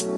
Good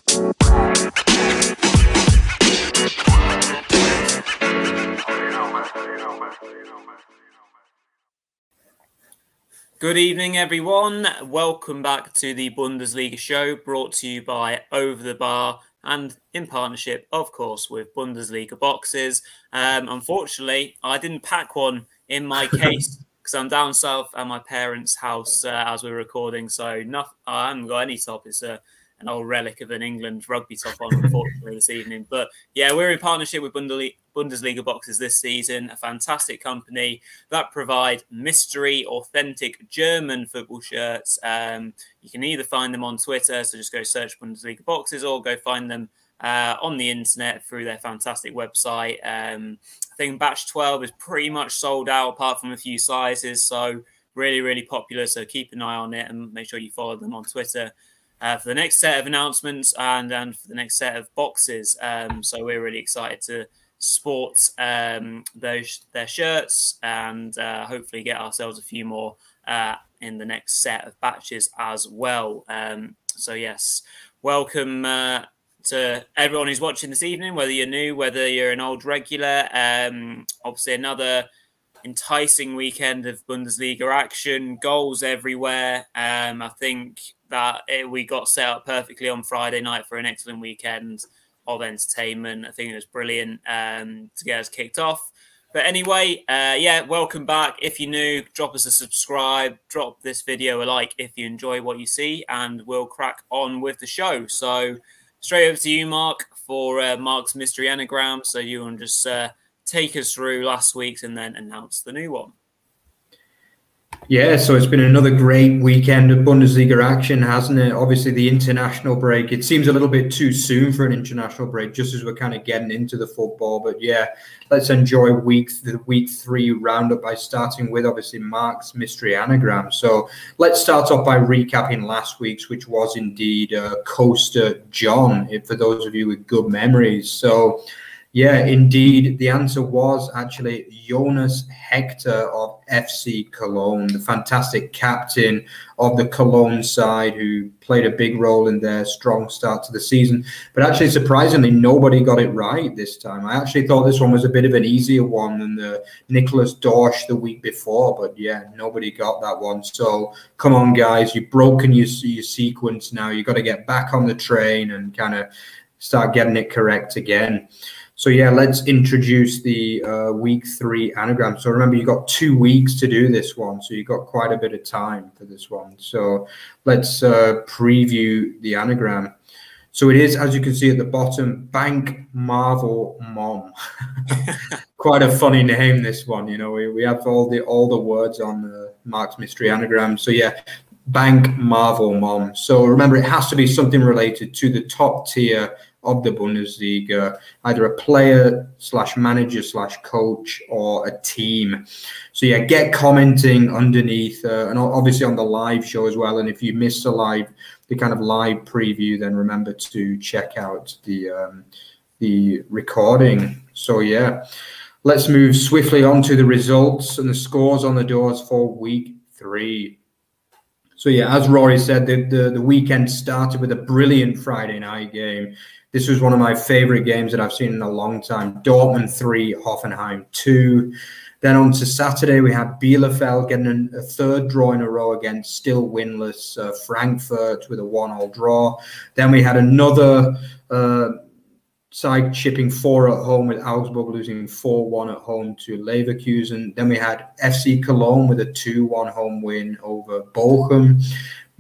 evening, everyone. Welcome back to the Bundesliga show brought to you by Over the Bar and in partnership, of course, with Bundesliga boxes. Um, unfortunately, I didn't pack one in my case because I'm down south at my parents' house uh, as we're recording. So not, I haven't got any top. It's a an old relic of an England rugby top on, unfortunately, this evening. But yeah, we're in partnership with Bundesliga Boxes this season, a fantastic company that provide mystery, authentic German football shirts. Um, you can either find them on Twitter, so just go search Bundesliga Boxes, or go find them uh, on the internet through their fantastic website. Um, I think batch 12 is pretty much sold out apart from a few sizes. So, really, really popular. So, keep an eye on it and make sure you follow them on Twitter uh, for the next set of announcements and, and for the next set of boxes. Um, so we're really excited to sport um, those their shirts and uh, hopefully get ourselves a few more uh, in the next set of batches as well. Um, so yes, welcome uh, to everyone who's watching this evening, whether you're new, whether you're an old regular. Um, obviously, another enticing weekend of Bundesliga action, goals everywhere. Um, I think that it, we got set up perfectly on Friday night for an excellent weekend of entertainment. I think it was brilliant um, to get us kicked off. But anyway, uh, yeah, welcome back. If you're new, drop us a subscribe, drop this video a like if you enjoy what you see, and we'll crack on with the show. So, straight over to you, Mark, for uh, Mark's mystery anagram. So, you want to just uh, take us through last week's and then announce the new one. Yeah, so it's been another great weekend of Bundesliga action, hasn't it? Obviously, the international break. It seems a little bit too soon for an international break, just as we're kind of getting into the football. But yeah, let's enjoy week the week three roundup by starting with obviously Mark's mystery anagram. So let's start off by recapping last week's, which was indeed uh, Coaster John. For those of you with good memories, so. Yeah, indeed. The answer was actually Jonas Hector of FC Cologne, the fantastic captain of the Cologne side who played a big role in their strong start to the season. But actually, surprisingly, nobody got it right this time. I actually thought this one was a bit of an easier one than the Nicholas Dorsch the week before. But yeah, nobody got that one. So come on, guys. You've broken your, your sequence now. You've got to get back on the train and kind of start getting it correct again. So yeah, let's introduce the uh, week three anagram. So remember, you got two weeks to do this one, so you got quite a bit of time for this one. So let's uh, preview the anagram. So it is, as you can see at the bottom, Bank Marvel Mom. quite a funny name, this one. You know, we, we have all the all the words on uh, Mark's mystery anagram. So yeah, Bank Marvel Mom. So remember, it has to be something related to the top tier of the Bundesliga, either a player slash manager slash coach or a team. So yeah, get commenting underneath, uh, and obviously on the live show as well. And if you missed the live, the kind of live preview, then remember to check out the um, the recording. So yeah, let's move swiftly on to the results and the scores on the doors for week three. So yeah, as Rory said, the, the, the weekend started with a brilliant Friday night game this was one of my favorite games that I've seen in a long time. Dortmund 3, Hoffenheim 2. Then on to Saturday, we had Bielefeld getting a third draw in a row against still winless uh, Frankfurt with a one-all draw. Then we had another uh, side chipping four at home with Augsburg losing 4-1 at home to Leverkusen. Then we had FC Cologne with a 2-1 home win over Bochum.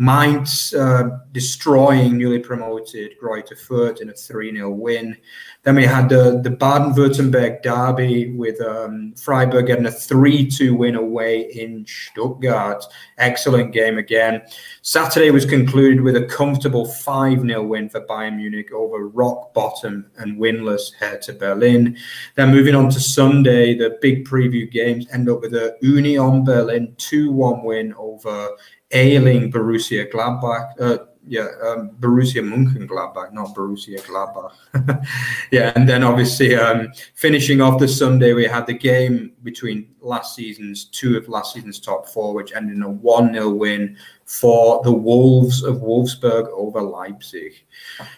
Mainz uh, destroying newly promoted Greuther Fürth in a 3 0 win. Then we had the, the Baden Württemberg derby with um, Freiburg getting a 3 2 win away in Stuttgart. Excellent game again. Saturday was concluded with a comfortable 5 0 win for Bayern Munich over rock bottom and winless Hertha Berlin. Then moving on to Sunday, the big preview games end up with a Union Berlin 2 1 win over ailing Borussia Gladbach. Uh, yeah, um, Borussia Mönchengladbach, not Borussia Gladbach. yeah, and then obviously um, finishing off the Sunday, we had the game between last season's two of last season's top four, which ended in a 1 0 win for the Wolves of Wolfsburg over Leipzig.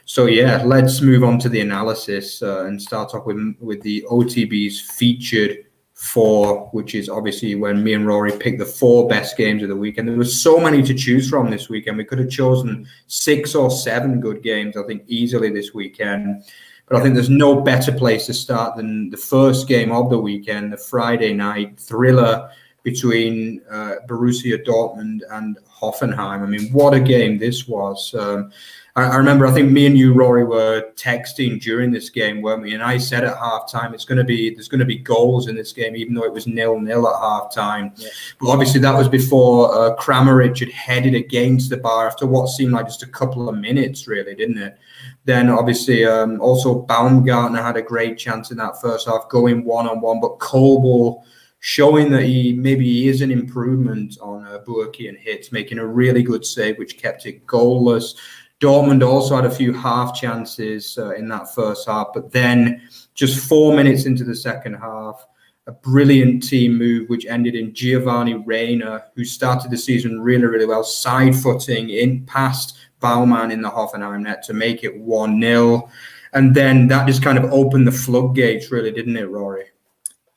So, yeah, let's move on to the analysis uh, and start off with, with the OTB's featured four, which is obviously when me and Rory picked the four best games of the weekend. There was so many to choose from this weekend. We could have chosen six or seven good games, I think, easily this weekend. But I think there's no better place to start than the first game of the weekend, the Friday night thriller between uh, Borussia Dortmund and Hoffenheim. I mean, what a game this was. Um, I, remember, I think me and you, Rory, were texting during this game, weren't we? And I said at halftime, it's going to be there's going to be goals in this game, even though it was nil nil at halftime. Yeah. But obviously, that was before uh, Kramaric had headed against the bar after what seemed like just a couple of minutes, really, didn't it? Then obviously, um, also Baumgartner had a great chance in that first half, going one on one, but Kobel showing that he maybe is an improvement on uh, Burki and hits, making a really good save, which kept it goalless. Dortmund also had a few half chances uh, in that first half, but then just four minutes into the second half, a brilliant team move which ended in Giovanni Reyna, who started the season really, really well, side footing in past Baumann in the Hoffenheim net to make it 1 0. And then that just kind of opened the floodgates, really, didn't it, Rory?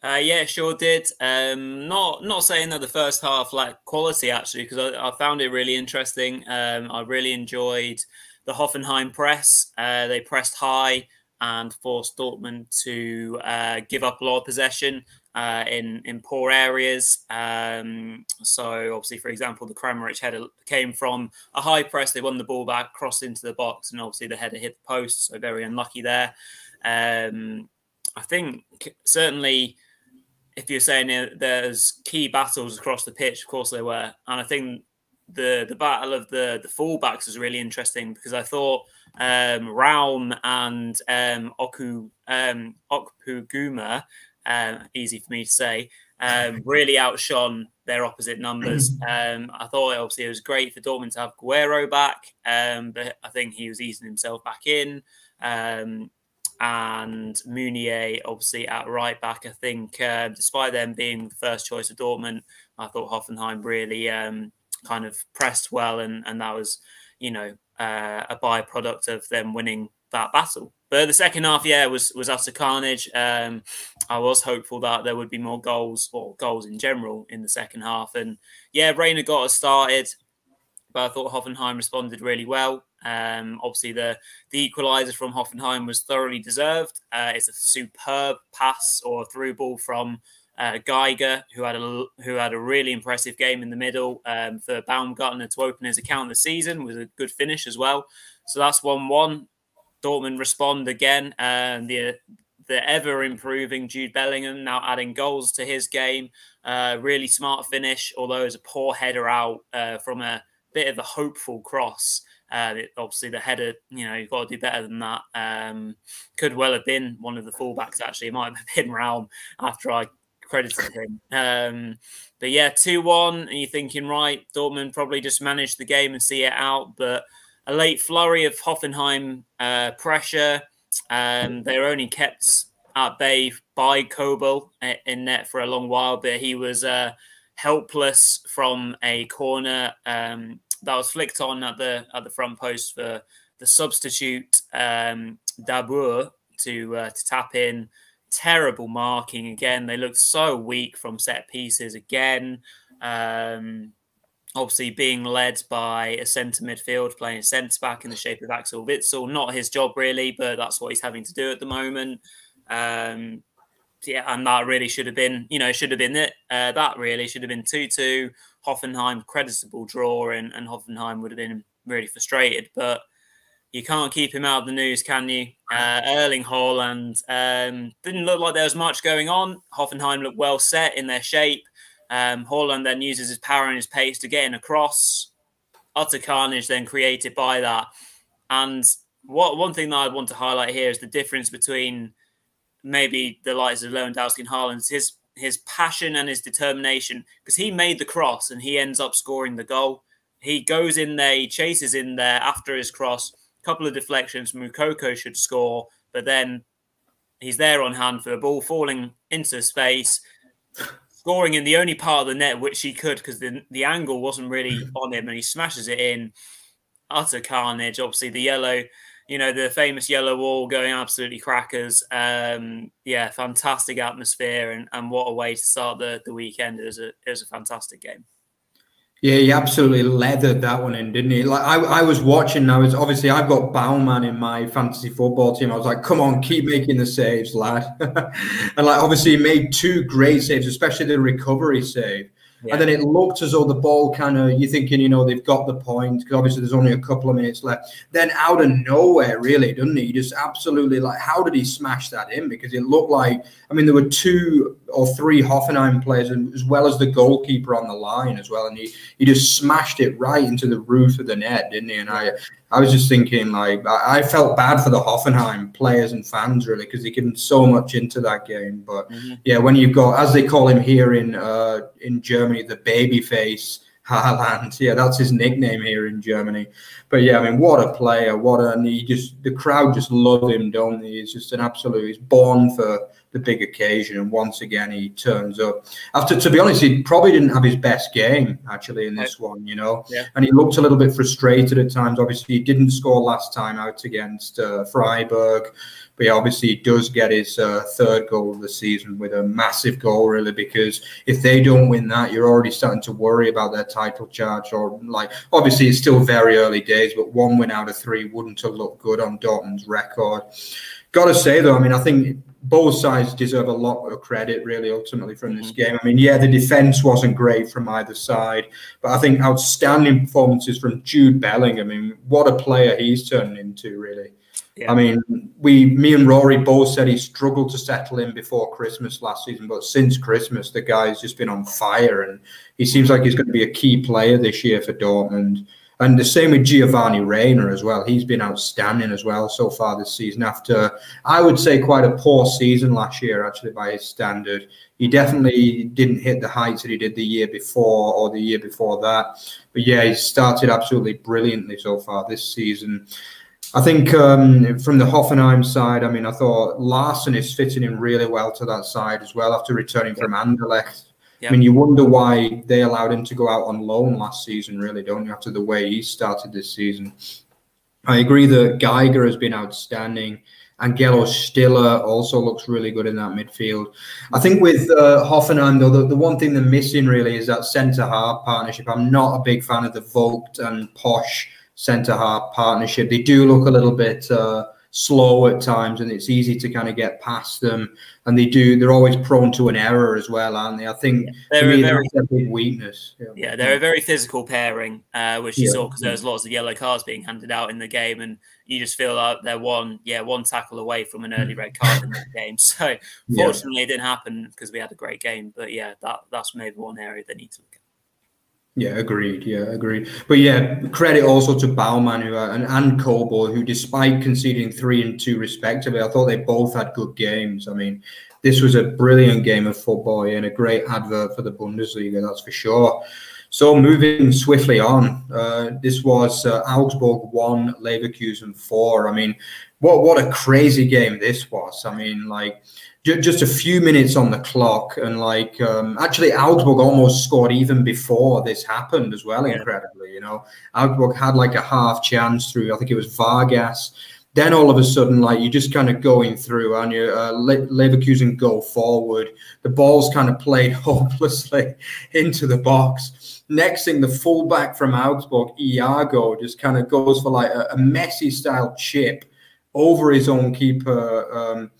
Uh, yeah, sure did. Um, not not saying that the first half lacked quality actually, because I, I, found it really interesting. Um, I really enjoyed the Hoffenheim press. Uh, they pressed high and forced Dortmund to uh, give up a lot of possession uh, in in poor areas. Um, so obviously, for example, the Kramaric header came from a high press. They won the ball back, crossed into the box, and obviously the header hit the post. So very unlucky there. Um, I think certainly if you're saying there's key battles across the pitch, of course there were, and I think the the battle of the the fullbacks was really interesting because I thought um, Raum and um, Oku um, Okpuguma, uh, easy for me to say, um, really outshone their opposite numbers. Um, I thought obviously it was great for Dortmund to have Guerreiro back, um, but I think he was easing himself back in. Um, and Meunier, obviously at right back. I think, uh, despite them being the first choice of Dortmund, I thought Hoffenheim really um, kind of pressed well, and and that was, you know, uh, a byproduct of them winning that battle. But the second half, yeah, was was utter carnage. Um, I was hopeful that there would be more goals or goals in general in the second half, and yeah, Reyna got us started, but I thought Hoffenheim responded really well. Um, obviously, the the equaliser from Hoffenheim was thoroughly deserved. Uh, it's a superb pass or through ball from uh, Geiger, who had a who had a really impressive game in the middle um, for Baumgartner to open his account the season with a good finish as well. So that's one one. Dortmund respond again, and the the ever improving Jude Bellingham now adding goals to his game. Uh, really smart finish, although it's a poor header out uh, from a bit of a hopeful cross. Uh, it, obviously, the header, you know, you've got to do better than that. Um, could well have been one of the fullbacks, actually. It might have been Raum after I credited him. Um, but yeah, 2 1, and you're thinking, right, Dortmund probably just managed the game and see it out. But a late flurry of Hoffenheim uh, pressure. Um, they were only kept at bay by Kobel in net for a long while, but he was uh, helpless from a corner. Um, that was flicked on at the at the front post for the substitute um, Dabbur to uh, to tap in. Terrible marking again. They looked so weak from set pieces again. Um, obviously, being led by a centre midfield playing centre back in the shape of Axel Witsel. Not his job really, but that's what he's having to do at the moment. Um, yeah, and that really should have been, you know, should have been it. Uh, that really should have been 2 2. Hoffenheim creditable draw, and, and Hoffenheim would have been really frustrated. But you can't keep him out of the news, can you? Uh, Erling Haaland um, didn't look like there was much going on. Hoffenheim looked well set in their shape. Um, Haaland then uses his power and his pace to get in across. Utter carnage then created by that. And what one thing that I want to highlight here is the difference between maybe the likes of Lewandowski and Haaland. His his passion and his determination because he made the cross and he ends up scoring the goal. he goes in there, he chases in there after his cross, A couple of deflections. Moukoko should score, but then he's there on hand for the ball falling into space, scoring in the only part of the net which he could because the, the angle wasn't really on him and he smashes it in. Utter carnage. Obviously, the yellow, you know, the famous yellow wall going absolutely crackers. Um, yeah, fantastic atmosphere and, and what a way to start the, the weekend. It was a it was a fantastic game. Yeah, he absolutely leathered that one in, didn't he? Like I, I was watching. I was obviously I've got Baumann in my fantasy football team. I was like, come on, keep making the saves, lad. and like obviously he made two great saves, especially the recovery save. Yeah. And then it looked as though the ball kind of, you're thinking, you know, they've got the point because obviously there's only a couple of minutes left. Then out of nowhere, really, doesn't he? Just absolutely like, how did he smash that in? Because it looked like, I mean, there were two or three Hoffenheim players and as well as the goalkeeper on the line as well. And he, he just smashed it right into the roof of the net, didn't he? And I, I was just thinking, like, I, I felt bad for the Hoffenheim players and fans, really, because they given so much into that game. But mm-hmm. yeah, when you've got, as they call him here in uh, in Germany, the baby face Haaland. Yeah, that's his nickname here in Germany. But yeah, I mean, what a player! What a, and he just the crowd just love him, don't they? He's just an absolute. He's born for the big occasion, and once again he turns up. After, to be honest, he probably didn't have his best game actually in this one, you know. Yeah. And he looked a little bit frustrated at times. Obviously, he didn't score last time out against uh, Freiburg. But yeah, obviously, he does get his uh, third goal of the season with a massive goal, really, because if they don't win that, you're already starting to worry about their title charge. Or, like, obviously, it's still very early days, but one win out of three wouldn't have looked good on Dortmund's record. Got to say, though, I mean, I think both sides deserve a lot of credit, really, ultimately, from this mm-hmm. game. I mean, yeah, the defense wasn't great from either side, but I think outstanding performances from Jude Bellingham. I mean, what a player he's turned into, really. Yeah. I mean, we, me and Rory both said he struggled to settle in before Christmas last season, but since Christmas, the guy's just been on fire, and he seems like he's going to be a key player this year for Dortmund. And the same with Giovanni Reyna as well. He's been outstanding as well so far this season. After I would say quite a poor season last year, actually by his standard, he definitely didn't hit the heights that he did the year before or the year before that. But yeah, he started absolutely brilliantly so far this season. I think um, from the Hoffenheim side, I mean, I thought Larsen is fitting in really well to that side as well after returning from Anderlecht. I mean, you wonder why they allowed him to go out on loan last season, really, don't you, after the way he started this season. I agree that Geiger has been outstanding. Angelo Stiller also looks really good in that midfield. I think with uh, Hoffenheim, though, the, the one thing they're missing really is that centre half partnership. I'm not a big fan of the Vogt and Posch centre half partnership. They do look a little bit. Uh, slow at times and it's easy to kind of get past them and they do they're always prone to an error as well aren't they i think they're a very a big weakness yeah. yeah. they're a very physical pairing uh, which you yeah. saw because there's lots of yellow cards being handed out in the game and you just feel like they're one yeah one tackle away from an early red card in the game so fortunately yeah. it didn't happen because we had a great game but yeah that that's maybe one area they need to yeah, agreed. Yeah, agreed. But yeah, credit also to Baumann who, and, and Kobel, who, despite conceding three and two respectively, I thought they both had good games. I mean, this was a brilliant game of football and a great advert for the Bundesliga, that's for sure. So moving swiftly on, uh, this was uh, Augsburg one, Leverkusen four. I mean, what what a crazy game this was. I mean, like just a few minutes on the clock, and like um, actually Augsburg almost scored even before this happened as well. Incredibly, you know, Augsburg had like a half chance through. I think it was Vargas. Then all of a sudden, like you're just kind of going through, and you uh, Le- Leverkusen go forward. The ball's kind of played hopelessly into the box. Next thing, the fullback from Augsburg, Iago, just kind of goes for like a, a Messi style chip over his own keeper. Um,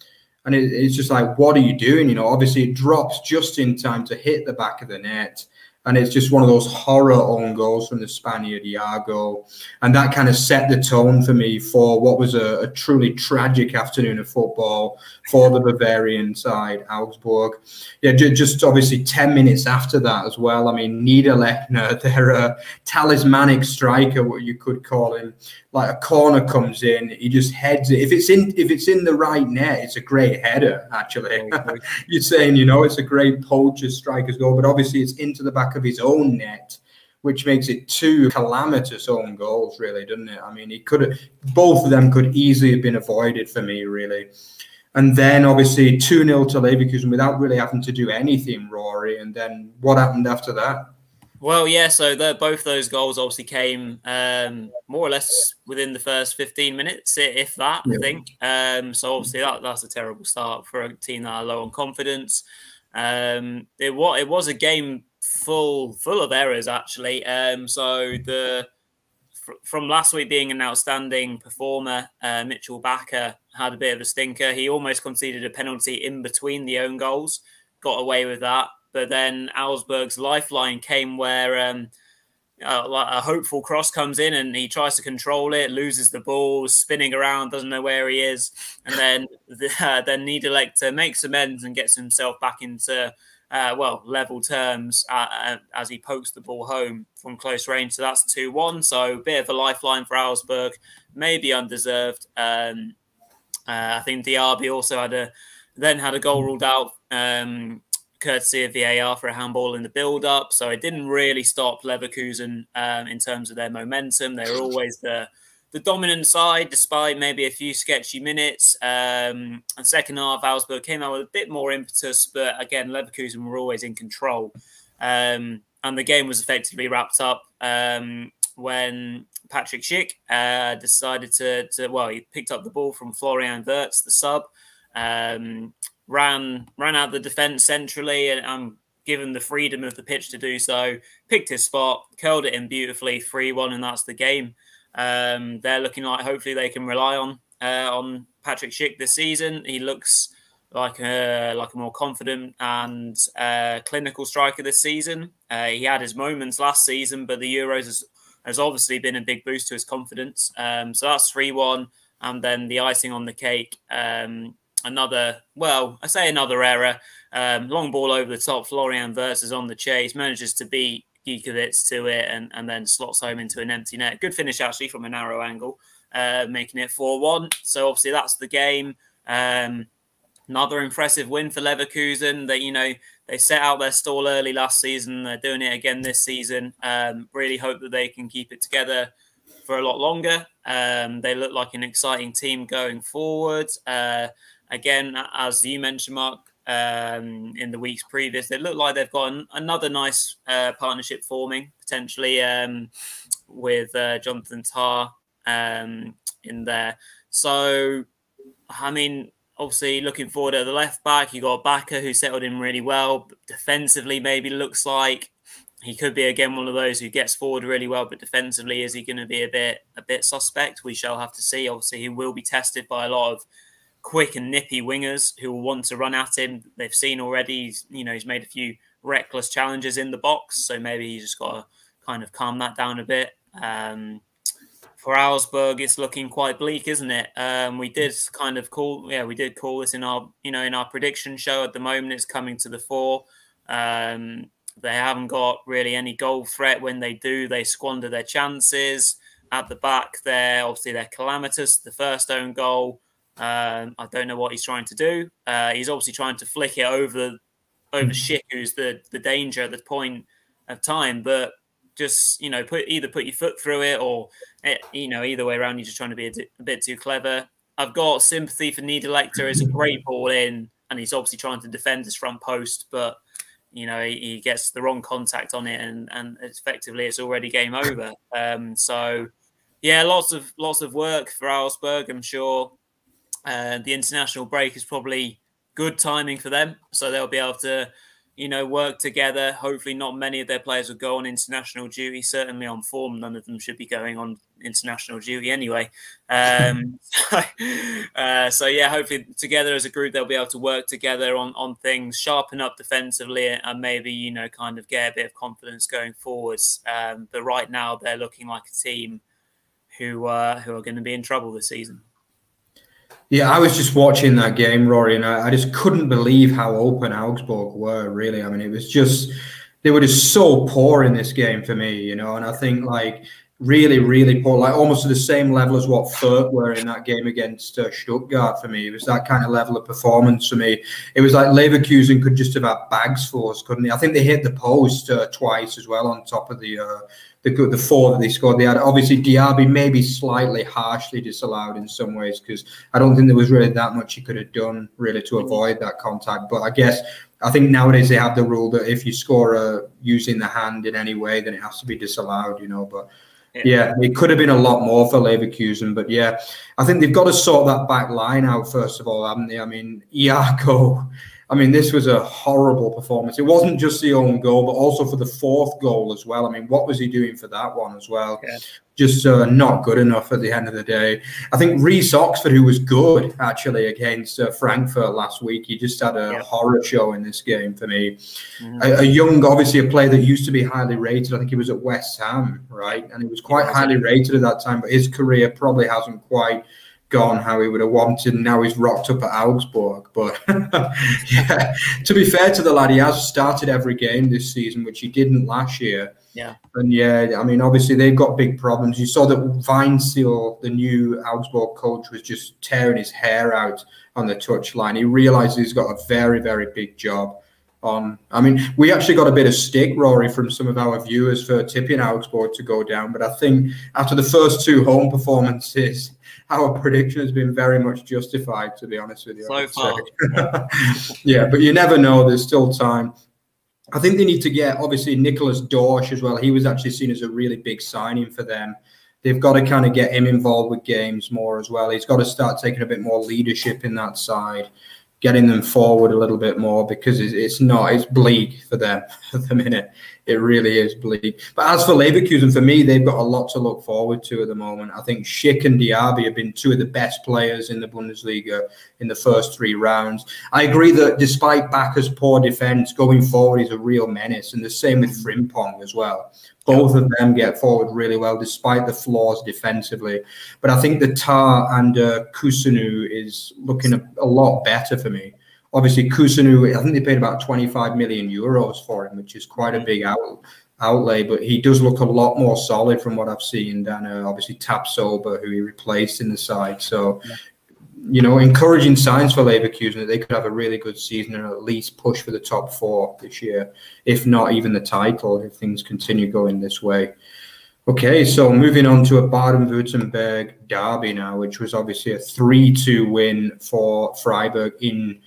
and it, it's just like, what are you doing? You know, obviously it drops just in time to hit the back of the net. And it's just one of those horror own goals from the Spaniard Iago. And that kind of set the tone for me for what was a, a truly tragic afternoon of football for the Bavarian side, Augsburg. Yeah, just obviously 10 minutes after that as well. I mean, Niederlechner, their uh, talismanic striker, what you could call him, like a corner comes in, he just heads it. If it's in if it's in the right net, it's a great header, actually. You're saying, you know, it's a great poacher striker's goal, but obviously it's into the back of his own net which makes it two calamitous own goals, really, doesn't it? I mean, it could have, both of them could easily have been avoided for me, really. And then obviously 2 0 to Leverkusen without really having to do anything, Rory. And then what happened after that? Well, yeah, so both those goals obviously came um, more or less within the first 15 minutes, if that, yeah. I think. Um, so obviously that, that's a terrible start for a team that are low on confidence. Um, it, was, it was a game full full of errors, actually. Um, so the from last week being an outstanding performer, uh, Mitchell Bakker had a bit of a stinker. He almost conceded a penalty in between the own goals, got away with that. But then Augsburg's lifeline came where um, a, a, hopeful cross comes in and he tries to control it, loses the ball, spinning around, doesn't know where he is, and then the, uh, then Niederlechner makes amends and gets himself back into uh, well level terms uh, uh, as he pokes the ball home from close range. So that's two one. So a bit of a lifeline for Augsburg, maybe undeserved. Um, uh, I think Diaby also had a then had a goal ruled out. Um, courtesy of VAR for a handball in the build-up. So it didn't really stop Leverkusen um, in terms of their momentum. They were always the the dominant side, despite maybe a few sketchy minutes. Um, and second half, Augsburg came out with a bit more impetus, but again, Leverkusen were always in control. Um, and the game was effectively wrapped up um, when Patrick Schick uh, decided to, to, well, he picked up the ball from Florian Wirtz, the sub. Um, ran ran out the defence centrally and um, given the freedom of the pitch to do so. Picked his spot, curled it in beautifully, three one, and that's the game. Um, they're looking like hopefully they can rely on uh, on Patrick Schick this season. He looks like a like a more confident and uh, clinical striker this season. Uh, he had his moments last season, but the Euros has, has obviously been a big boost to his confidence. Um, so that's three one, and then the icing on the cake. Um, another, well, I say another error. Um, long ball over the top. Florian versus on the chase, manages to beat Gikiewicz to it, and, and then slots home into an empty net. Good finish, actually, from a narrow angle, uh, making it 4 1. So, obviously, that's the game. Um, another impressive win for Leverkusen. They, you know, they set out their stall early last season. They're doing it again this season. Um, really hope that they can keep it together for a lot longer. Um, they look like an exciting team going forward. Uh, again, as you mentioned, Mark, um, in the weeks previous, they look like they've got an, another nice uh, partnership forming potentially um, with uh, Jonathan Tah um, in there. So, I mean, obviously looking forward at the left back, you got Bakker who settled in really well. Defensively, maybe looks like he could be again one of those who gets forward really well, but defensively, is he going to be a bit a bit suspect? We shall have to see. Obviously, he will be tested by a lot of quick and nippy wingers who will want to run at him. They've seen already, you know, he's made a few reckless challenges in the box, so maybe he's just got to kind of calm that down a bit. Um, for Augsburg, it's looking quite bleak, isn't it? Um, we did kind of call, yeah, we did call this in our, you know, in our prediction show. At the moment, it's coming to the fore. Um, they haven't got really any goal threat. When they do, they squander their chances. At the back, they're obviously they're calamitous. The first own goal um, I don't know what he's trying to do. Uh, he's obviously trying to flick it over over mm. Schick, who's the the danger at the point of time. But just you know, put either put your foot through it, or it, eh, you know, either way around, you're just trying to be a, a bit too clever. I've got sympathy for Niederlechner. It's a great ball in, and he's obviously trying to defend his front post, but you know he, he gets the wrong contact on it, and and effectively it's already game over. Um, so yeah, lots of lots of work for Augsburg. I'm sure uh, the international break is probably good timing for them, so they'll be able to, you know, work together. Hopefully, not many of their players will go on international duty. Certainly on form, none of them should be going on international duty anyway. Um, so, uh, so, yeah, hopefully together as a group they'll be able to work together on on things, sharpen up defensively, and maybe you know kind of get a bit of confidence going forwards. Um, but right now they're looking like a team who uh, who are going to be in trouble this season. Yeah, I was just watching that game, Rory, and I, I, just couldn't believe how open Augsburg were. Really, I mean, it was just they were just so poor in this game for me, you know. And I think like really, really poor, like almost to the same level as what Fürth were in that game against uh, Stuttgart for me. It was that kind of level of performance for me. It was like Leverkusen could just had bags for us, couldn't they? I think they hit the post uh, twice as well on top of the uh, the the four that they scored. They had obviously Diaby maybe slightly harshly disallowed in some ways because I don't think there was really that much he could have done really to avoid that contact. But I guess I think nowadays they have the rule that if you score uh, using the hand in any way, then it has to be disallowed. You know, but yeah, it could have been a lot more for Leverkusen, but yeah, I think they've got to sort that back line out first of all, haven't they? I mean, Iago, I mean, this was a horrible performance. It wasn't just the own goal, but also for the fourth goal as well. I mean, what was he doing for that one as well? Yeah. Just uh, not good enough at the end of the day. I think Reece Oxford, who was good actually against uh, Frankfurt last week, he just had a yeah. horror show in this game for me. Mm-hmm. A, a, young, obviously, a player that used to be highly rated. I think he was at West Ham, right? And he was quite highly rated at that time, but his career probably hasn't quite gone how he would have wanted. And now he's rocked up at Augsburg. But yeah, to be fair to the lad, he has started every game this season, which he didn't last year. Yeah. And yeah, I mean, obviously they've got big problems. You saw that Weinzierl, the new Augsburg coach, was just tearing his hair out on the touchline. He realized he's got a very, very big job on. I mean, we actually got a bit of stick, Rory, from some of our viewers for tipping Augsburg to go down. But I think after the first two home performances, our prediction has been very much justified, to be honest with you. So far. yeah, but you never know. There's still time. I think they need to get, obviously, Nicholas Dorsch as well. He was actually seen as a really big signing for them. They've got to kind of get him involved with games more as well. He's got to start taking a bit more leadership in that side getting them forward a little bit more because it's, not it's bleak for them at the minute. It really is bleak. But as for Leverkusen, for me, they've got a lot to look forward to at the moment. I think Schick and Diaby have been two of the best players in the Bundesliga in the first three rounds. I agree that despite Bakker's poor defence, going forward is a real menace, and the same with Frimpong as well. Both of them get forward really well, despite the flaws defensively. But I think the Tah and uh, Kossounou is looking a, a, lot better for me. Obviously, Kossounou, I think they paid about 25 million euros for him, which is quite a big out, outlay. But he does look a lot more solid from what I've seen than uh, obviously Tapsoba, who he replaced in the side. So yeah you know, encouraging signs for Leverkusen that they could have a really good season and at least push for the top four this year, if not even the title, if things continue going this way. Okay, so moving on to a Baden-Württemberg derby now, which was obviously a 3-2 win for Freiburg in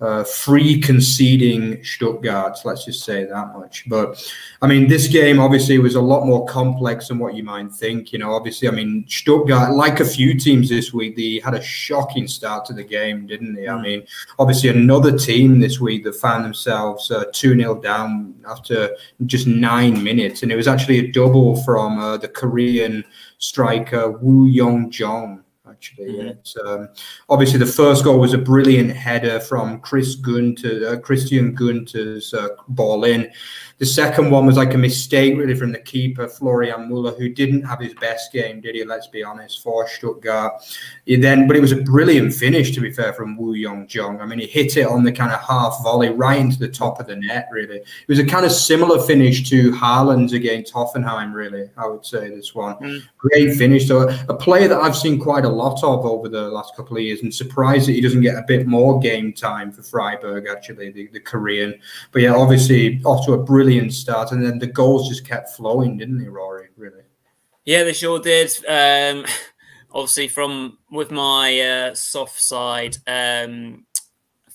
uh, free conceding Stuttgart. Let's just say that much. But I mean, this game obviously was a lot more complex than what you might think. You know, obviously, I mean, Stuttgart, like a few teams this week, they had a shocking start to the game, didn't they? I mean, obviously, another team this week that found themselves uh, 2 uh, 0 down after just nine minutes. And it was actually a double from uh, the Korean striker Woo Young Jong actually. Mm-hmm. It's, um, obviously, the first goal was a brilliant header from Chris Gunter, uh, Christian Gunter's uh, ball in. The second one was like a mistake, really, from the keeper, Florian Muller, who didn't have his best game, did he? Let's be honest, for Stuttgart. He then, but it was a brilliant finish, to be fair, from Wu Young Jong. I mean, he hit it on the kind of half volley right into the top of the net, really. It was a kind of similar finish to Haaland's against Hoffenheim, really, I would say, this one. Mm. Great finish. So, a player that I've seen quite a lot of over the last couple of years, and surprised that he doesn't get a bit more game time for Freiburg, actually, the, the Korean. But yeah, obviously, off to a brilliant brilliant start, and then the goals just kept flowing, didn't they, Rory? Really? Yeah, they sure did. Um, obviously, from with my uh, soft side um,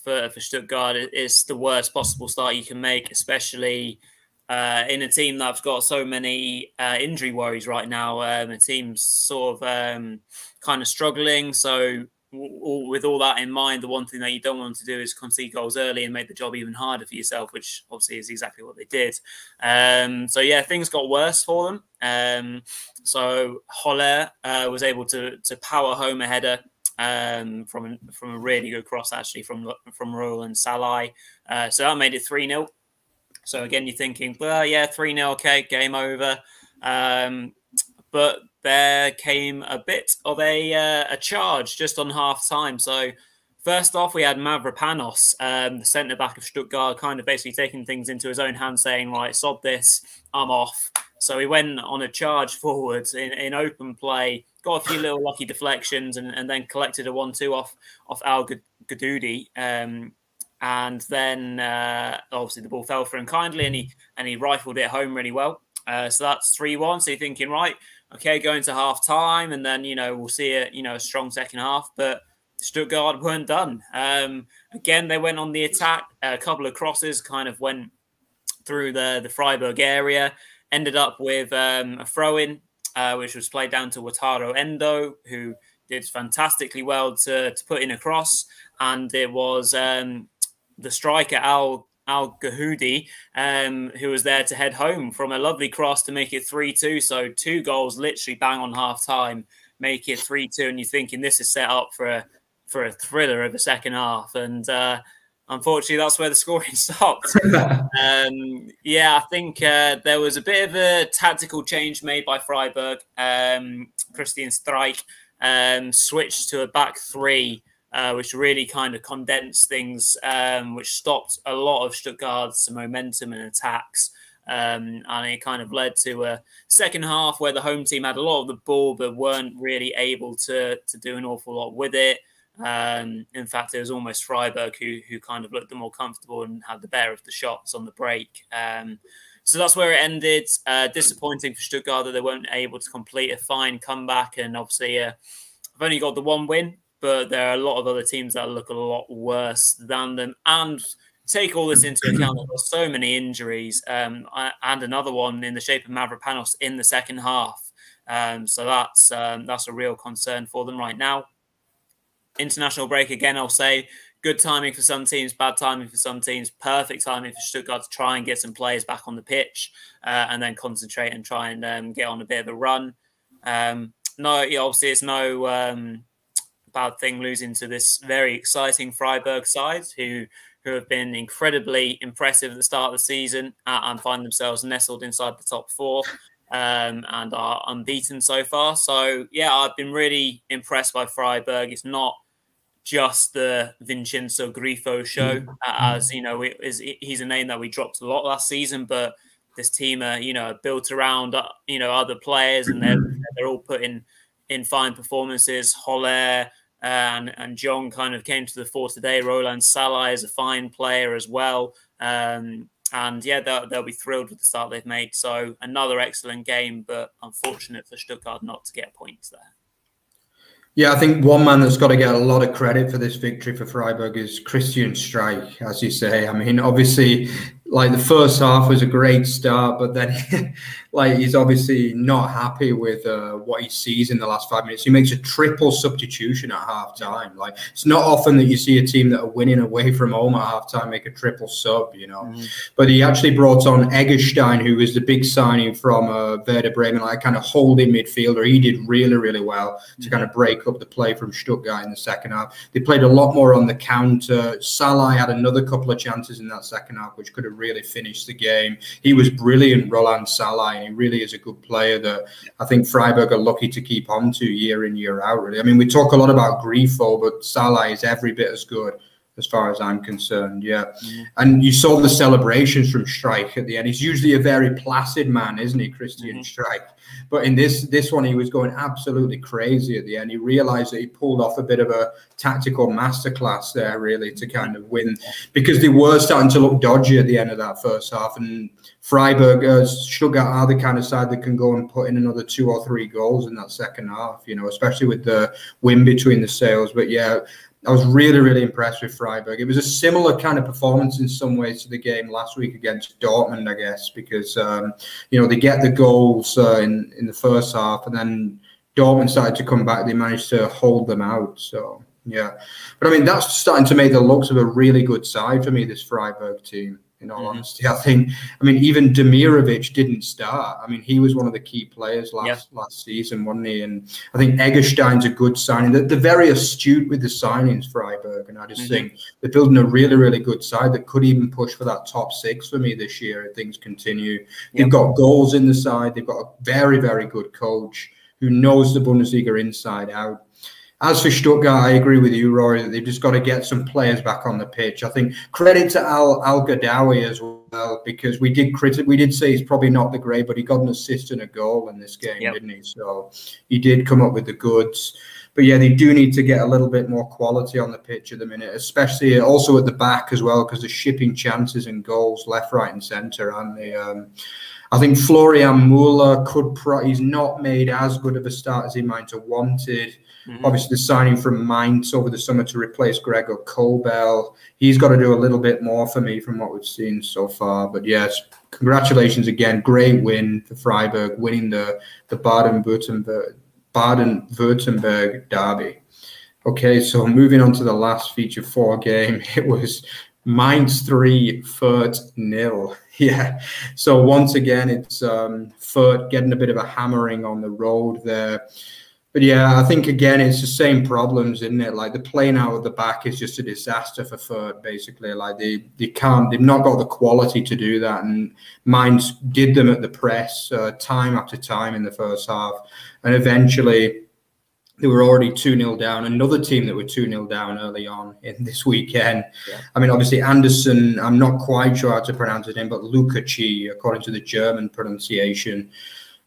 for for Stuttgart, it's the worst possible start you can make, especially. Uh, in a team that's got so many uh, injury worries right now, um, the team's sort of um, kind of struggling. So with all that in mind, the one thing that you don't want to do is concede goals early and make the job even harder for yourself, which obviously is exactly what they did. Um, so yeah, things got worse for them. Um, so Höler uh, was able to to power home a header um, from from a really good cross actually from from Roland Sallai. Uh, so that made it three 0 So again, you're thinking, well, yeah, three 0 okay, game over. Um, but there came a bit of a uh, a charge just on half time. So first off, we had Mavropanos, um, the centre back of Stuttgart, kind of basically taking things into his own hands, saying, "Right, sod this, I'm off." So he went on a charge forwards in, in open play, got a few little lucky deflections, and, and then collected a one-two off off Al Ghaddioui. Um, and then uh, obviously the ball fell for him kindly, and he and he rifled it home really well. Uh, so that's three one. So you're thinking, right, okay, going to half time, and then you know we'll see a you know a strong second half, but. Stuttgart weren't done. Um, again, they went on the attack. A couple of crosses kind of went through the the Freiburg area. Ended up with um, a throw in, uh, which was played down to Wataru Endo, who did fantastically well to, to put in a cross. And it was um, the striker, Al Al Ghaddioui, um, who was there to head home from a lovely cross to make it 3 2. So, two goals literally bang on half time, make it 3 2. And you're thinking this is set up for a, for a thriller of the second half. And uh, unfortunately, that's where the scoring stopped. um, yeah, I think uh, there was a bit of a tactical change made by Freiburg. Um, Christian Streich um, switched to a back three, uh, which really kind of condensed things, um, which stopped a lot of Stuttgart's momentum and attacks. Um, and it kind of led to a second half where the home team had a lot of the ball, but weren't really able to to do an awful lot with it. Um, in fact, it was almost Freiburg who who kind of looked the more comfortable and had the better of the shots on the break. Um, so that's where it ended. Uh, disappointing for Stuttgart that they weren't able to complete a fine comeback, and obviously, uh, I've only got the one win, but there are a lot of other teams that look a lot worse than them. And take all this into account, there's so many injuries, um, and another one in the shape of Mavropanos in the second half. Um, so that's um, that's a real concern for them right now international break again, I'll say good timing for some teams, bad timing for some teams, perfect timing for Stuttgart to try and get some players back on the pitch uh, and then concentrate and try and um, get on a bit of a run. Um, no, obviously, it's no um, bad thing losing to this very exciting Freiburg side who who have been incredibly impressive at the start of the season uh, and find themselves nestled inside the top four. Um, and are unbeaten so far. So yeah, I've been really impressed by Freiburg. It's not just the Vincenzo Grifo show, mm-hmm. as you know, is he's a name that we dropped a lot last season, but this team are you know built around uh, you know other players, and they're they're all putting in fine performances. Höler and and John kind of came to the fore today. Roland Sallai is a fine player as well. Um, and yeah, they'll, they'll be thrilled with the start they've made. So another excellent game, but unfortunate for Stuttgart not to get points there. Yeah, I think one man that's got to get a lot of credit for this victory for Freiburg is Christian Streich, as you say. I mean, obviously, like the first half was a great start, but then like he's obviously not happy with uh, what he sees in the last five minutes. He makes a triple substitution at half time. Like it's not often that you see a team that are winning away from home at half time make a triple sub, you know. Mm-hmm. But he actually brought on Eggestein, who was the big signing from uh, Werder Bremen, like kind of holding midfielder. He did really, really well to kind of break up the play from Stuttgart in the second half. They played a lot more on the counter. Sallai had another couple of chances in that second half, which could have really finished the game. He was brilliant, Roland Sallai, he really is a good player that I think Freiburg are lucky to keep on to year in, year out, really. I mean, we talk a lot about Grifo, but Sallai is every bit as good as far as I'm concerned. Yeah. Mm-hmm. And you saw the celebrations from Streich at the end. He's usually a very placid man, isn't he, Christian mm-hmm. Streich? But in this this one, he was going absolutely crazy at the end. He realized that he pulled off a bit of a tactical masterclass there, really, to kind of win because they were starting to look dodgy at the end of that first half. And Freiburg, uh, Stuttgart are the kind of side that can go and put in another two or three goals in that second half, you know, especially with the win between the sails. But yeah, I was really, really impressed with Freiburg. It was a similar kind of performance in some ways to the game last week against Dortmund, I guess, because um, you know they get the goals uh, in in the first half, and then Dortmund started to come back. They managed to hold them out. So yeah, but I mean that's starting to make the looks of a really good side for me. This Freiburg team in all mm-hmm. honesty. I think, I mean, even Demirovic didn't start. I mean, he was one of the key players last last season, wasn't he? And I think Eggestein's a good signing. They're, they're very astute with the signings, Freiburg, and I just mm-hmm. think they're building a really, really good side that could even push for that top six for me this year if things continue. They've got goals in the side. They've got a very, very good coach who knows the Bundesliga inside out. As for Stuttgart, I agree with you, Rory, that they've just got to get some players back on the pitch. I think credit to Al Al Ghaddioui as well, because we did critic we did say he's probably not the great, but he got an assist and a goal in this game, yep. didn't he? So he did come up with the goods. But yeah, they do need to get a little bit more quality on the pitch at the minute, especially also at the back as well, because they're shipping chances and goals left, right, and centre, and they. Um, I think Florian Muller could. Pro- he's not made as good of a start as he might have wanted. Mm-hmm. Obviously, the signing from Mainz over the summer to replace Gregor Kobel, he's got to do a little bit more for me from what we've seen so far. But yes, congratulations again. Great win for Freiburg, winning the, the Baden-Württemberg, Baden-Württemberg derby. Okay, so moving on to the last feature four game, it was Mainz 3, Fürth nil. Yeah. So once again, it's um, Fürth getting a bit of a hammering on the road there. But yeah, I think again it's the same problems, isn't it? Like the playing out of the back is just a disaster for Fürth, basically. Like they they can't, they've not got the quality to do that, and Mainz did them at the press uh, time after time in the first half, and eventually they were already 2 0 down. Another team that were 2 0 down early on in this weekend. Yeah. I mean, obviously, Anderson, I'm not quite sure how to pronounce his name, but Lucoqui, according to the German pronunciation,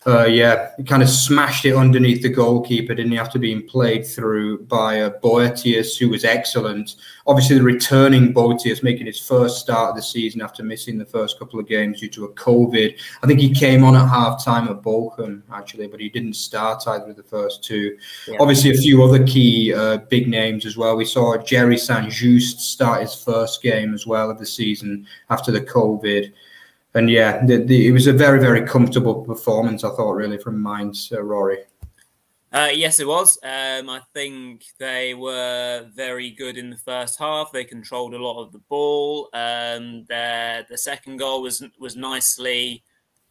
uh, yeah, he kind of smashed it underneath the goalkeeper, didn't he? After being played through by uh, Boetius, who was excellent. Obviously, the returning Boetius making his first start of the season after missing the first couple of games due to a COVID. I think he came on at half time at Bochum, actually, but he didn't start either of the first two. Yeah. Obviously, a few other key uh, big names as well. We saw Jerry St. Juste start his first game as well of the season after the COVID and yeah, the, the, it was a very, very comfortable performance, I thought, really, from Mainz, uh, Rory. Uh, yes, it was. Um, I think they were very good in the first half. They controlled a lot of the ball. Um, their the second goal was was nicely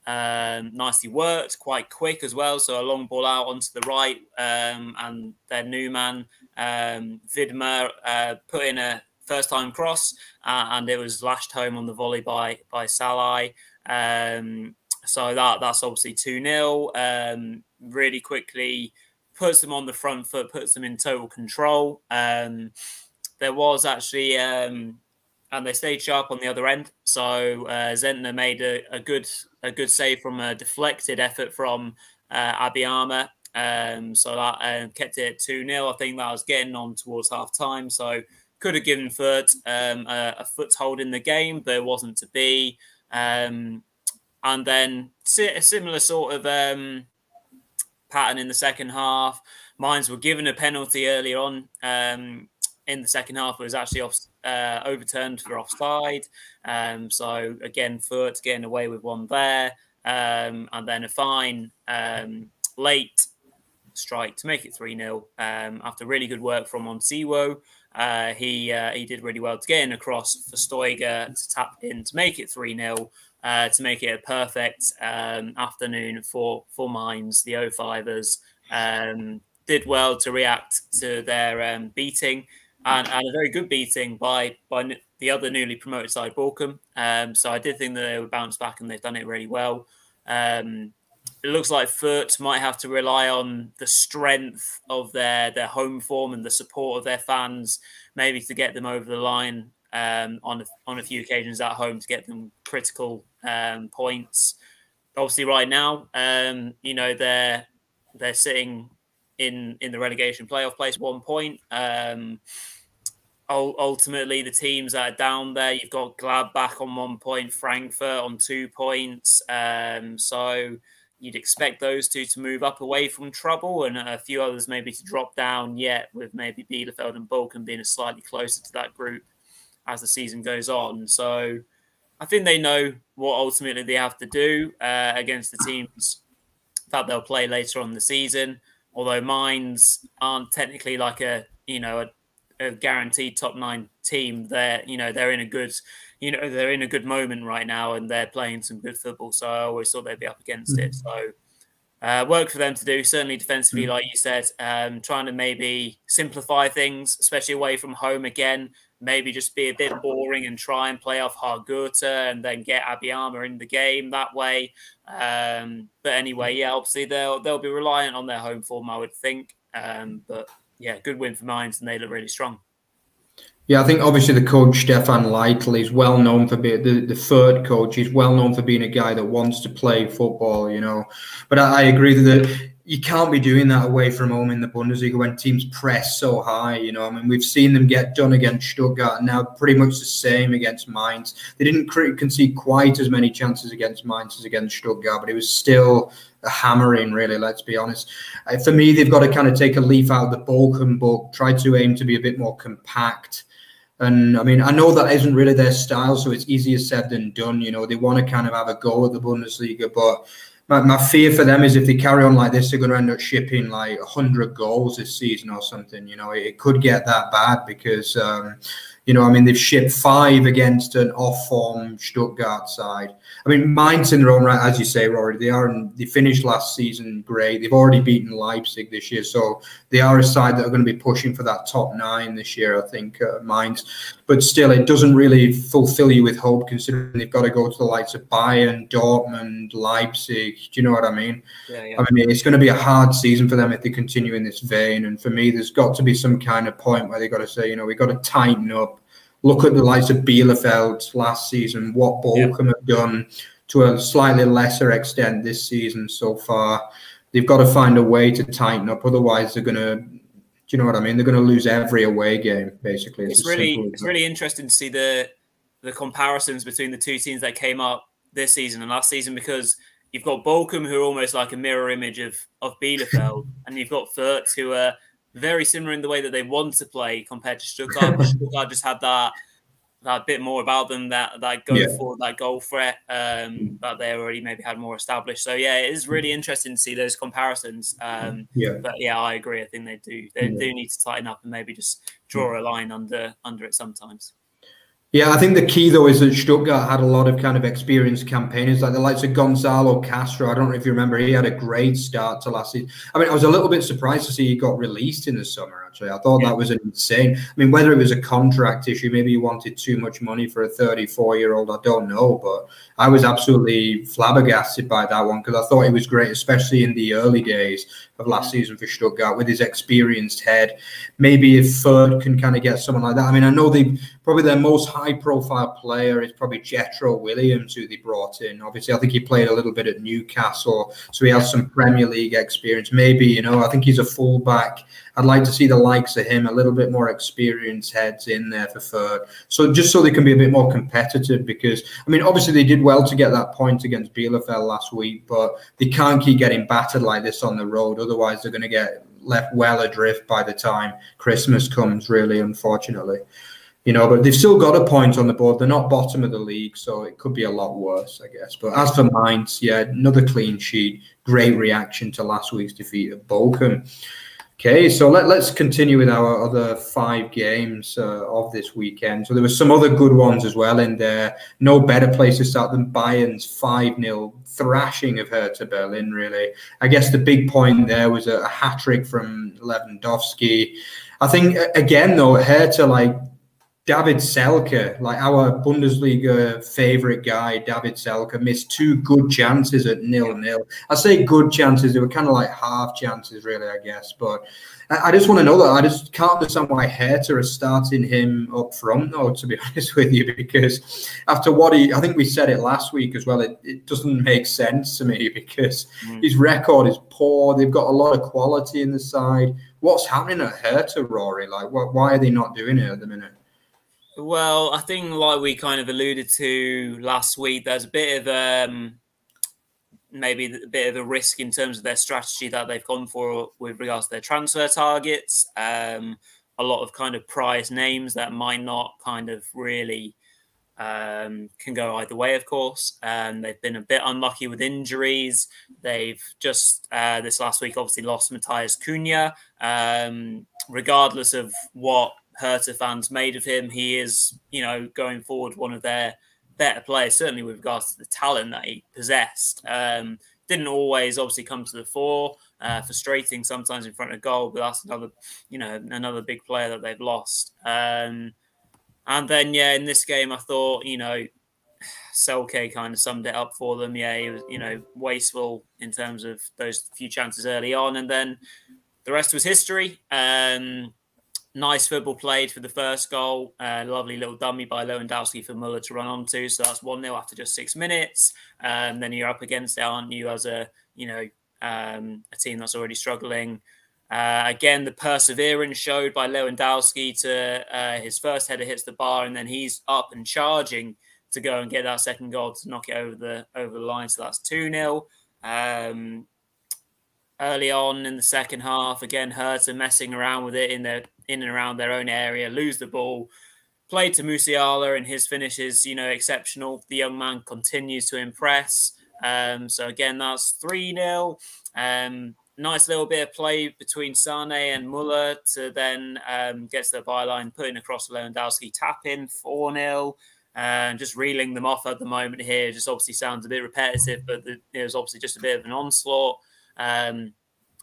um, nicely worked, quite quick as well. So a long ball out onto the right, um, and their new man um, Widmer uh, put in a first time cross, uh, and it was lashed home on the volley by by Salai. Um, so that that's obviously two 0 um, Really quickly puts them on the front foot, puts them in total control. Um, there was actually, um, and they stayed sharp on the other end. So uh, Zentner made a, a, good a good save from a deflected effort from uh, Abiama. Um, so that uh, kept it 2 0. I think that was getting on towards half time. So could have given Fürth um, a, a, foothold in the game, but it wasn't to be. Um, and then a similar sort of um, pattern in the second half. Mainz were given a penalty earlier on um, in the second half. but It was actually off, uh, overturned for offside. Um, so again, Fürth getting away with one there, um, and then a fine um late strike to make it 3 0 after really good work from Onisiwo. Uh, he uh, he did really well to get in across for Stöger to tap in to make it 3 0, uh, to make it a perfect um, afternoon for, for Mainz. The 05ers um, did well to react to their um, beating and, and, a very good beating by, by the other newly promoted side, Bochum. Um, so I did think that they would bounce back and they've done it really well. Um, it looks like Fürth might have to rely on the strength of their their home form and the support of their fans, maybe to get them over the line um, on a, on a few occasions at home to get them critical um, points. Obviously, right now, um, you know they're they're sitting in in the relegation playoff place, one point. Um, ultimately, the teams that are down there, you've got Gladbach on one point, Frankfurt on two points. Um, so you'd expect those two to move up away from trouble and a few others maybe to drop down yet with maybe Bielefeld and Bochum being slightly closer to that group as the season goes on. So I think they know what ultimately they have to do uh, against the teams that they'll play later on the season. Although Mainz aren't technically like a you know a, a guaranteed top nine team, they're you know they're in a good you know they're in a good moment right now and they're playing some good football. So I always thought they'd be up against it. So uh, work for them to do. Certainly defensively, mm-hmm. like you said, um, trying to maybe simplify things, especially away from home again. Maybe just be a bit boring and try and play off Hrgota and then get Abiama in the game that way. Um, but anyway, yeah, obviously they'll they'll be reliant on their home form, I would think. Um, but yeah, good win for Mainz, and they look really strong. Yeah, I think obviously the coach Stefan Leitl is well known for being the, the Fürth coach. He's well known for being a guy that wants to play football, you know. But I, I agree that you can't be doing that away from home in the Bundesliga when teams press so high. You know, I mean, we've seen them get done against Stuttgart, now pretty much the same against Mainz. They didn't concede quite as many chances against Mainz as against Stuttgart, but it was still a hammering, really. Let's be honest. Uh, for me, they've got to kind of take a leaf out of the Bochum book, try to aim to be a bit more compact. And I mean, I know that isn't really their style, so it's easier said than done. You know, they want to kind of have a go at the Bundesliga, but my, my fear for them is if they carry on like this, they're going to end up shipping like 100 goals this season or something. You know, it, it could get that bad because, um, you know, I mean, they've shipped five against an off form Stuttgart side. I mean, Mainz in their own right, as you say, Rory, they are in, they finished last season great. They've already beaten Leipzig this year, so they are a side that are going to be pushing for that top nine this year. I think uh, Mainz, but still, it doesn't really fulfill you with hope considering they've got to go to the likes of Bayern, Dortmund, Leipzig. Do you know what I mean? Yeah, yeah. I mean, it's going to be a hard season for them if they continue in this vein. And for me, there's got to be some kind of point where they've got to say, you know, we've got to tighten up look at the likes of Bielefeld last season, what Bochum have done to a slightly lesser extent this season so far. They've got to find a way to tighten up, otherwise they're going to. Do you know what I mean? They're going to lose every away game, basically. It's, it's really, it's really interesting to see the the comparisons between the two teams that came up this season and last season because you've got Bochum who are almost like a mirror image of of Bielefeld, and you've got Fürth who are very similar in the way that they want to play compared to Stuttgart. Stuttgart just had that that bit more about them that that go yeah. for that goal threat um, that they already maybe had more established. So yeah, it is really interesting to see those comparisons. Um, yeah, but yeah, I agree. I think they do they yeah. do need to tighten up and maybe just draw a line under under it sometimes. Yeah, I think the key though is that Stuttgart had a lot of kind of experienced campaigners, like the likes of Gonzalo Castro. I don't know if you remember, he had a great start to last season. I mean, I was a little bit surprised to see he got released in the summer. Actually, I thought yeah. that was insane. I mean, whether it was a contract issue, maybe he wanted too much money for a 34-year-old, I don't know. But I was absolutely flabbergasted by that one because I thought he was great, especially in the early days of last season for Stuttgart with his experienced head. Maybe if Fürth can kind of get someone like that. I mean, I know they probably their most high profile player is probably Jetro Willems, who they brought in. Obviously, I think he played a little bit at Newcastle, so he has some Premier League experience. Maybe, you know, I think he's a fullback. I'd like to see the likes of him, a little bit more experienced heads in there for Fürth. So just so they can be a bit more competitive because, I mean, obviously they did well to get that point against Bielefeld last week, but they can't keep getting battered like this on the road. Otherwise, they're going to get left well adrift by the time Christmas comes, really, unfortunately. You know, but they've still got a point on the board. They're not bottom of the league, so it could be a lot worse, I guess. But as for Mainz, yeah, another clean sheet. Great reaction to last week's defeat at Bochum. Okay, so let, let's continue with our other five games uh, of this weekend. So there were some other good ones as well in there. No better place to start than Bayern's 5 0 thrashing of Hertha Berlin, really. I guess the big point there was a, a hat trick from Lewandowski. I think, again, though, Hertha, like, David Selke, like our Bundesliga favorite guy, David Selke, missed two good chances at nil nil. I say good chances; they were kind of like half chances, really, I guess. But I, just want to know that I just can't understand why Hertha is starting him up front, though. To be honest with you, because after what he, I think we said it last week as well. It, it doesn't make sense to me because mm. his record is poor. They've got a lot of quality in the side. What's happening at Hertha, Rory? Like, why are they not doing it at the minute? Well, I think like we kind of alluded to last week, there's a bit of um, maybe a bit of a risk in terms of their strategy that they've gone for with regards to their transfer targets. Um, a lot of kind of prize names that might not kind of really um, can go either way, of course. And they've been a bit unlucky with injuries. They've just uh, this last week obviously lost Matheus Cunha. Um, regardless of what Hertha fans made of him. He is, you know, going forward one of their better players, certainly with regards to the talent that he possessed. Um, didn't always obviously come to the fore, uh, frustrating sometimes in front of goal, but that's another, you know, another big player that they've lost. Um, and then, yeah, in this game, I thought, you know, Selke kind of summed it up for them. Yeah, he was, you know, wasteful in terms of those few chances early on. And then the rest was history. Um, nice football played for the first goal. Uh, lovely little dummy by Lewandowski for Muller to run onto. So that's 1 0 after just six minutes. Um, then you're up against it, aren't you, as a, you know, um, a team that's already struggling. Uh, again, the perseverance showed by Lewandowski to uh, his first header hits the bar, and then he's up and charging to go and get that second goal to knock it over the over the line. So that's two 0 um, Early on in the second half, again, Hertha messing around with it in their in and around their own area, lose the ball. Played to Musiala, and his finish is, you know, exceptional. The young man continues to impress. Um, so again, that's three 0 um, nice little bit of play between Sane and Muller to then um, get to the byline, putting across Lewandowski, tap in 4 0. And just reeling them off at the moment here just obviously sounds a bit repetitive, but it was obviously just a bit of an onslaught. Um,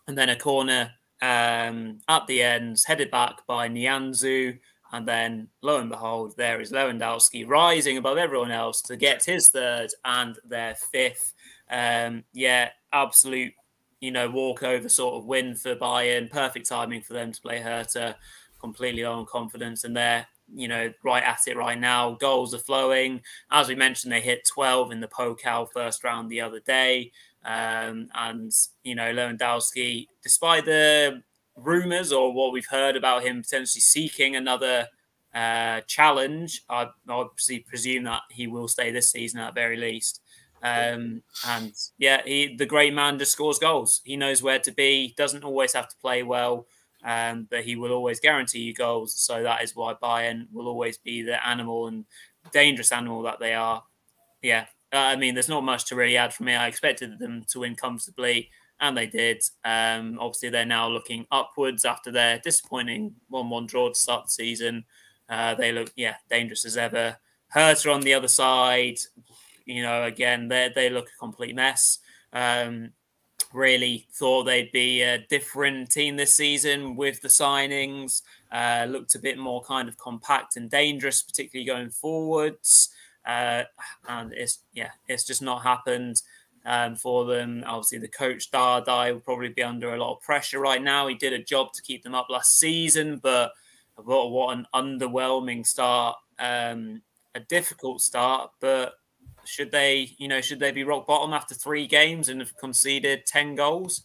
and then a corner um, at the ends, headed back by Nianzou. And then, lo and behold, there is Lewandowski rising above everyone else to get his third and their fifth. Um, yeah, absolute, you know, walkover sort of win for Bayern. Perfect timing for them to play Hertha, completely on confidence. And they're, you know, right at it right now. Goals are flowing. As we mentioned, they hit 12 in the Pokal first round the other day. Um, and, you know, Lewandowski, despite the rumors or what we've heard about him potentially seeking another uh, challenge, I obviously presume that he will stay this season at very least. Um, and yeah, he the great man just scores goals. He knows where to be. Doesn't always have to play well, um, but he will always guarantee you goals. So that is why Bayern will always be the animal and dangerous animal that they are. Yeah, uh, I mean, there's not much to really add from me. I expected them to win comfortably, and they did. Um, obviously, they're now looking upwards after their disappointing 1 1 draw to start the season. Uh, they look, yeah, dangerous as ever. Hertha on the other side, you know, again, they they look a complete mess. Um, really thought they'd be a different team this season with the signings. Uh, looked a bit more kind of compact and dangerous, particularly going forwards. Uh, and it's yeah, it's just not happened um, for them. Obviously, the coach Dardai will probably be under a lot of pressure right now. He did a job to keep them up last season, but what, what an underwhelming start, um, a difficult start. But should they, you know, should they be rock bottom after three games and have conceded ten goals?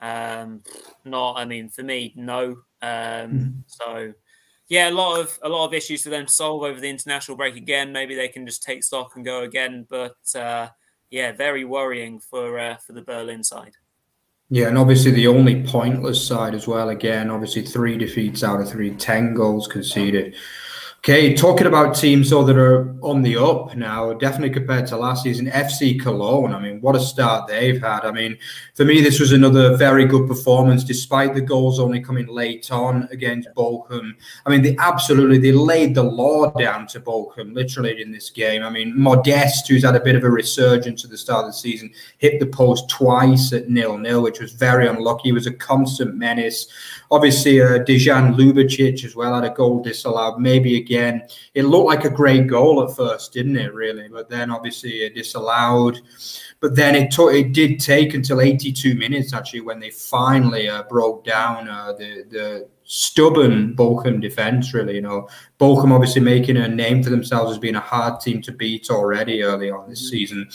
Um, not, I mean, for me, no. Um, mm-hmm. So yeah, a lot of a lot of issues for them to solve over the international break again. Maybe they can just take stock and go again, but uh, yeah, very worrying for uh, for the Berlin side. Yeah, and obviously the only pointless side as well. Again, obviously three defeats out of three, ten goals conceded. Okay, talking about teams though that are on the up now, definitely compared to last season, FC Cologne. I mean, what a start they've had. I mean, for me, this was another very good performance, despite the goals only coming late on against Bochum. I mean, they absolutely they laid the law down to Bochum, literally in this game. I mean, Modeste, who's had a bit of a resurgence at the start of the season, hit the post twice at nil nil, which was very unlucky. He was a constant menace. Obviously, uh, Dejan Ljubicic as well had a goal disallowed, maybe again. It looked like a great goal at first, didn't it, really? But then obviously it disallowed. But then it took it did take until 82 minutes actually when they finally uh, broke down uh, the the stubborn Bochum defense. Really, you know, Bochum obviously making a name for themselves as being a hard team to beat already early on this mm. season.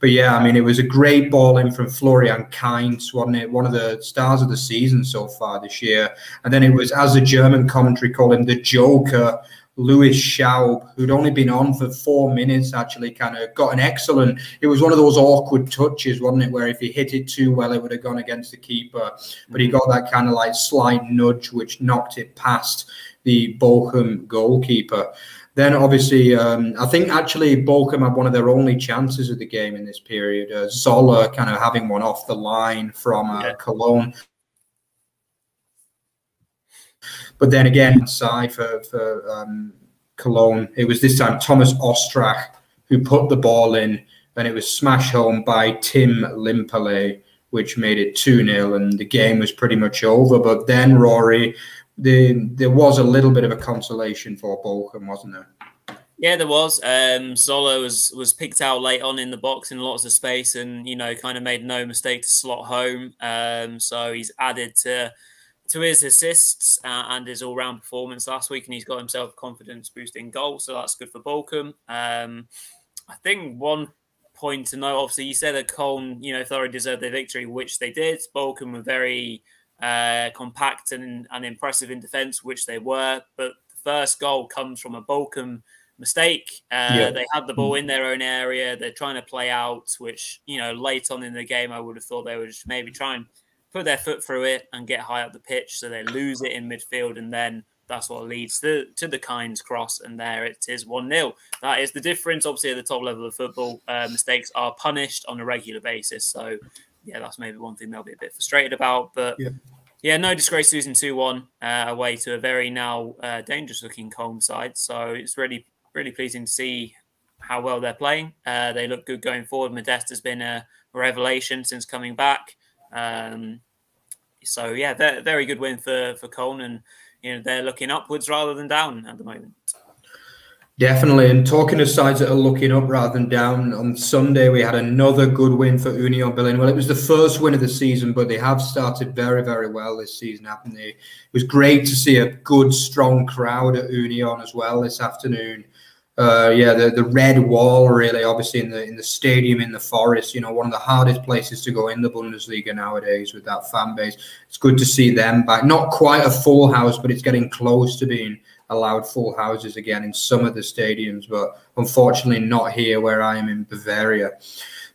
But yeah, I mean, it was a great ball in from Florian Kainz, wasn't it? One of the stars of the season so far this year. And then it was, as the German commentary called him, the Joker Louis Schaub, who'd only been on for four minutes, actually kind of got an excellent. It was one of those awkward touches, wasn't it? Where if he hit it too well, it would have gone against the keeper. But he got that kind of like slight nudge, which knocked it past the Bochum goalkeeper. Then obviously, um, I think actually Bochum had one of their only chances of the game in this period. Uh, Zoller kind of having one off the line from uh, yeah. Cologne. But then again, side for, for um, Cologne, it was this time Thomas Ostrák who put the ball in, and it was smashed home by Tim Lemperle, which made it 2 0, and the game was pretty much over. But then, Rory, the, there was a little bit of a consolation for Bochum, wasn't there? Yeah, there was. Um, Zoller was was picked out late on in the box in lots of space, and you know, kind of made no mistake to slot home. Um, so he's added to to his assists uh, and his all-round performance last week, and he's got himself confidence-boosting goal, so that's good for Bochum. Um, I think one point to note, obviously, you said that Köln, you know, thoroughly deserved their victory, which they did. Bochum were very uh, compact and, and impressive in defence, which they were, but the first goal comes from a Bochum mistake. Uh, yeah. They had the ball in their own area. They're trying to play out, which, you know, late on in the game, I would have thought they would just maybe try and put their foot through it and get high up the pitch. So they lose it in midfield. And then that's what leads to, to the Kainz cross. And there it is 1 0. That is the difference. Obviously, at the top level of football, uh, mistakes are punished on a regular basis. So, yeah, that's maybe one thing they'll be a bit frustrated about. But yeah, yeah no disgrace losing 2 1 uh, away to a very now uh, dangerous looking Köln side. So it's really really pleasing to see how well they're playing. Uh, they look good going forward. Modeste has been a revelation since coming back. Um, so yeah, very good win for for Köln, and you know they're looking upwards rather than down at the moment. Definitely, and talking of sides that are looking up rather than down, on Sunday we had another good win for Union Berlin. Well, it was the first win of the season, but they have started very, very well this season, haven't they? It was great to see a good, strong crowd at Union as well this afternoon uh, yeah, the, the red wall really, obviously in the in the stadium in the forest. You know, one of the hardest places to go in the Bundesliga nowadays with that fan base. It's good to see them back. Not quite a full house, but it's getting close to being allowed full houses again in some of the stadiums. But unfortunately, not here where I am in Bavaria.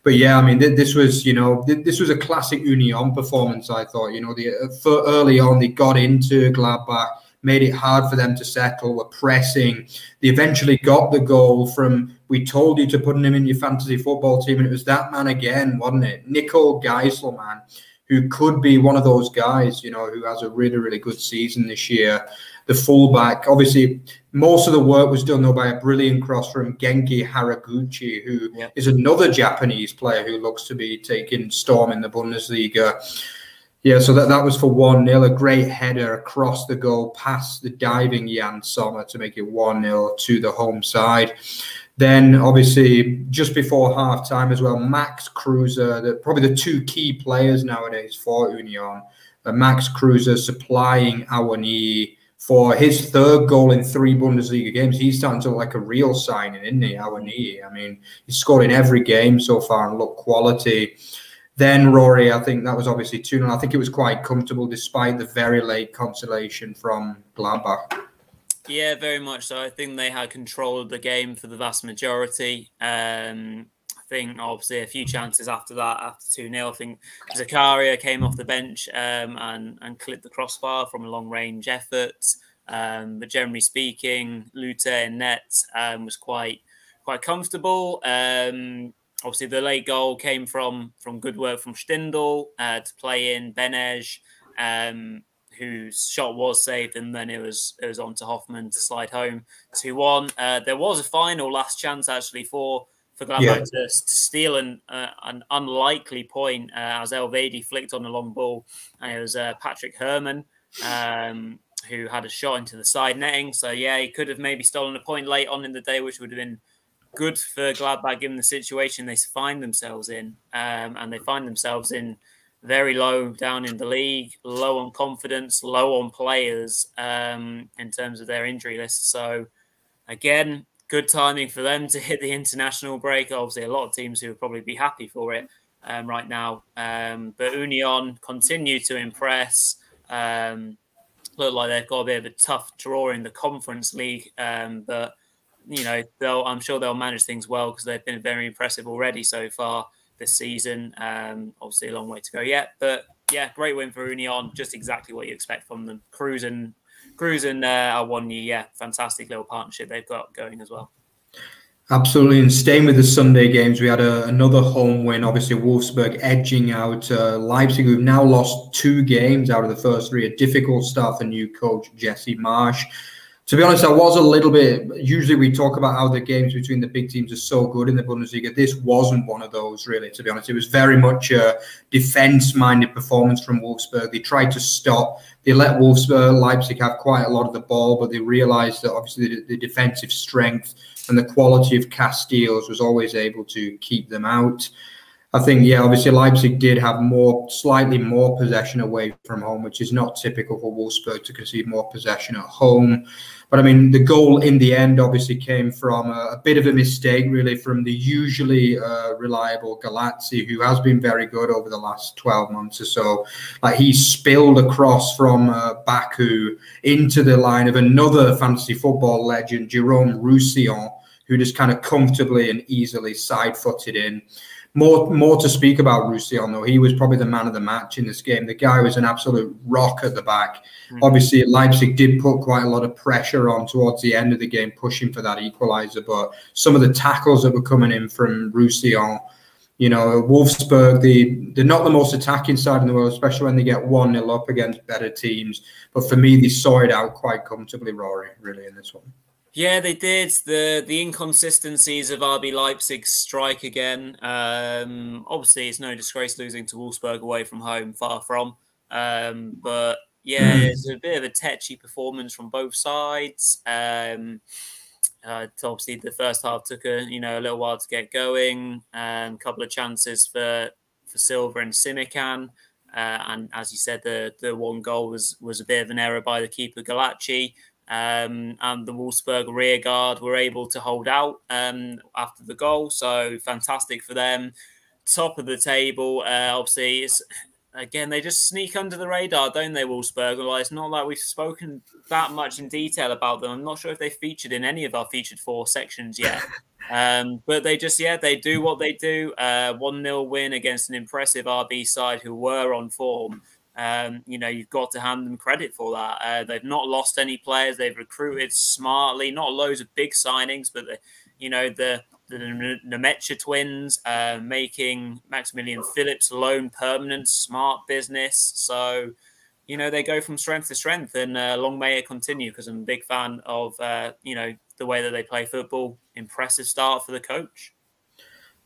But yeah, I mean, th- this was you know th- this was a classic Union performance. I thought you know the uh, for early on they got into Gladbach made it hard for them to settle, were pressing. They eventually got the goal from, we told you to put him in your fantasy football team, and it was that man again, wasn't it? Nico Gießelmann, who could be one of those guys, you know, who has a really, really good season this year. The fullback, obviously, most of the work was done though by a brilliant cross from Genki Haraguchi, who yeah. is another Japanese player who looks to be taking storm in the Bundesliga. Yeah, so that, that was for 1 0. A great header across the goal past the diving Yann Sommer to make it 1 0 to the home side. Then, obviously, just before half time as well, Max Kruse, the, probably the two key players nowadays for Union. Uh, Max Kruse supplying Awoniyi for his third goal in three Bundesliga games. He's starting to look like a real signing, isn't he? Awoniyi. I mean, he's scored in every game so far and look quality. Then Rory, I think that was obviously 2 0. I think it was quite comfortable despite the very late consolation from Gladbach. Yeah, very much so. I think they had control of the game for the vast majority. Um, I think obviously a few chances after that, after 2 0. I think Zakaria came off the bench um, and, and clipped the crossbar from a long range effort. Um, but generally speaking, Luthe in net um, was quite quite comfortable. Um, obviously the late goal came from from good work from Stindl uh, to play in Bénes, um, whose shot was saved, and then it was it was on to Hofmann to slide home two one. Uh, there was a final last chance actually for for Gladbach yeah. to, to, steal an uh, an unlikely point uh, as Elvedi flicked on a long ball, and it was uh, Patrick Herrmann. Um, who had a shot into the side netting? So yeah, he could have maybe stolen a point late on in the day, which would have been good for Gladbach given the situation they find themselves in, um, and they find themselves in very low down in the league, low on confidence, low on players um, in terms of their injury list. So again, good timing for them to hit the international break. Obviously, a lot of teams who would probably be happy for it um, right now. Um, but Union continue to impress. Um, look like they've got a bit of a tough draw in the Conference League, um, but you know, they'll I'm sure they'll manage things well because they've been very impressive already so far this season. Um, obviously, a long way to go yet, but yeah, great win for Union. Just exactly what you expect from them. Cruising, cruising. Uh, year, yeah, fantastic little partnership they've got going as well. Absolutely, and staying with the Sunday games, we had a, another home win. Obviously, Wolfsburg edging out uh, Leipzig, who've now lost two games out of the first three. A difficult start for new coach Jesse Marsch to be honest, I was a little bit. Usually, we talk about how the games between the big teams are so good in the Bundesliga. This wasn't one of those, really. To be honest, it was very much a defense-minded performance from Wolfsburg. They tried to stop. They let Wolfsburg, Leipzig have quite a lot of the ball, but they realised that obviously the, the, defensive strength and the quality of Casteels was always able to keep them out. I think, yeah, obviously Leipzig did have more, slightly more possession away from home, which is not typical for Wolfsburg to concede more possession at home. But I mean, the goal in the end obviously came from a, a bit of a mistake, really, from the usually uh, reliable Gulácsi, who has been very good over the last 12 months or so. Like he spilled across from uh, Baku into the line of another fantasy football legend, Jerome Roussillon, who just kind of comfortably and easily side footed in more more to speak about Roussillon though. He was probably the man of the match in this game. The guy was an absolute rock at the back. Mm-hmm. Obviously, Leipzig did put quite a lot of pressure on towards the end of the game, pushing for that equaliser. But some of the tackles that were coming in from Roussillon, you know, Wolfsburg, the they're not the most attacking side in the world, especially when they get one 0 up against better teams. But for me, they saw it out quite comfortably, Rory, really in this one. Yeah, they did. The the inconsistencies of RB Leipzig strike again. Um, obviously, it's no disgrace losing to Wolfsburg away from home, far from. Um, but yeah, hmm. it's a bit of a tetchy performance from both sides. Um, uh, obviously, the first half took a you know a little while to get going. A um, couple of chances for for Silva and Simakan. Uh, and as you said, the the one goal was was a bit of an error by the keeper Gulácsi. Um, and the Wolfsburg rear guard were able to hold out um, after the goal. So fantastic for them. Top of the table, uh, obviously, it's again they just sneak under the radar, don't they, Wolfsburg? Well, it's not like we've spoken that much in detail about them. I'm not sure if they featured in any of our featured four sections yet. um, but they just, yeah, they do what they do. Uh, one 0 win against an impressive RB side who were on form. Um, you know, you've got to hand them credit for that. Uh, they've not lost any players. They've recruited smartly, not loads of big signings, but the, you know the the Nmecha twins uh, making Maximilian Philipp's loan permanent, smart business. So, you know, they go from strength to strength, and uh, long may it continue. Because I'm a big fan of uh, you know the way that they play football. Impressive start for the coach.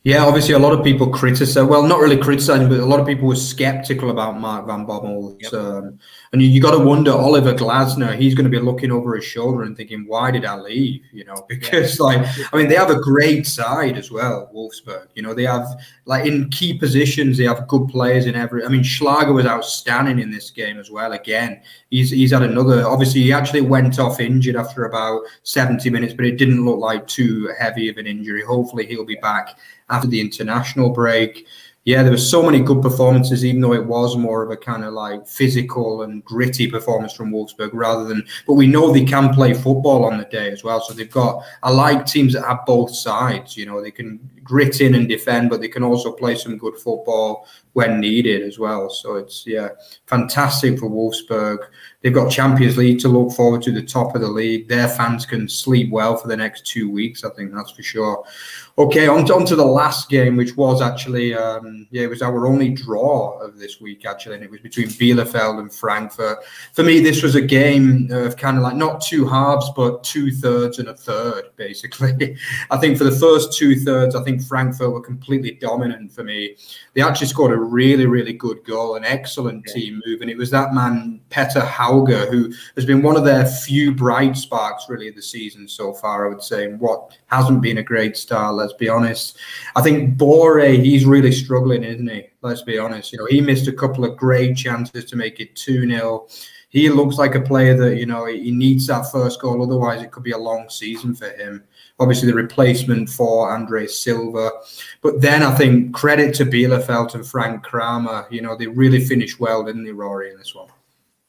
Yeah, obviously, a lot of people criticize. Well, not really criticizing, but a lot of people were skeptical about Mark Van Bommel. Yep. Um, and you, you got to wonder, Oliver Glasner, he's going to be looking over his shoulder and thinking, "Why did I leave?" You know, because yeah. like, I mean, they have a great side as well, Wolfsburg. You know, they have like in key positions, they have good players in every. I mean, Schlager was outstanding in this game as well. Again, he's he's had another. Obviously, he actually went off injured after about seventy minutes, but it didn't look like too heavy of an injury. Hopefully, he'll be back after the international break. Yeah, there were so many good performances, even though it was more of a kind of like physical and gritty performance from Wolfsburg rather than. But we know they can play football on the day as well. So they've got. I like teams that have both sides. You know, they can grit in and defend, but they can also play some good football when needed as well. So it's yeah, fantastic for Wolfsburg. They've got Champions League to look forward to, the top of the league. Their fans can sleep well for the next two weeks. I think that's for sure. Okay, on to, on to the last game, which was actually, um, yeah, it was our only draw of this week, actually, and it was between Bielefeld and Frankfurt. For me, this was a game of kind of like not two halves, but two thirds and a third, basically. I think for the first two thirds, I think Frankfurt were completely dominant for me. They actually scored a really, really good goal, an excellent team move, and it was that man, Petter Hauge, who has been one of their few bright sparks, really, of the season so far, I would say, what hasn't been a great start let's be honest. I think Borré, he's really struggling, isn't he? Let's be honest. You know, he missed a couple of great chances to make it 2 0. He looks like a player that, you know, he needs that first goal. Otherwise, it could be a long season for him. Obviously, the replacement for Andre Silva. But then I think credit to Bielefeld and Frank Kramer. You know, they really finished well, didn't they, Rory, in this one?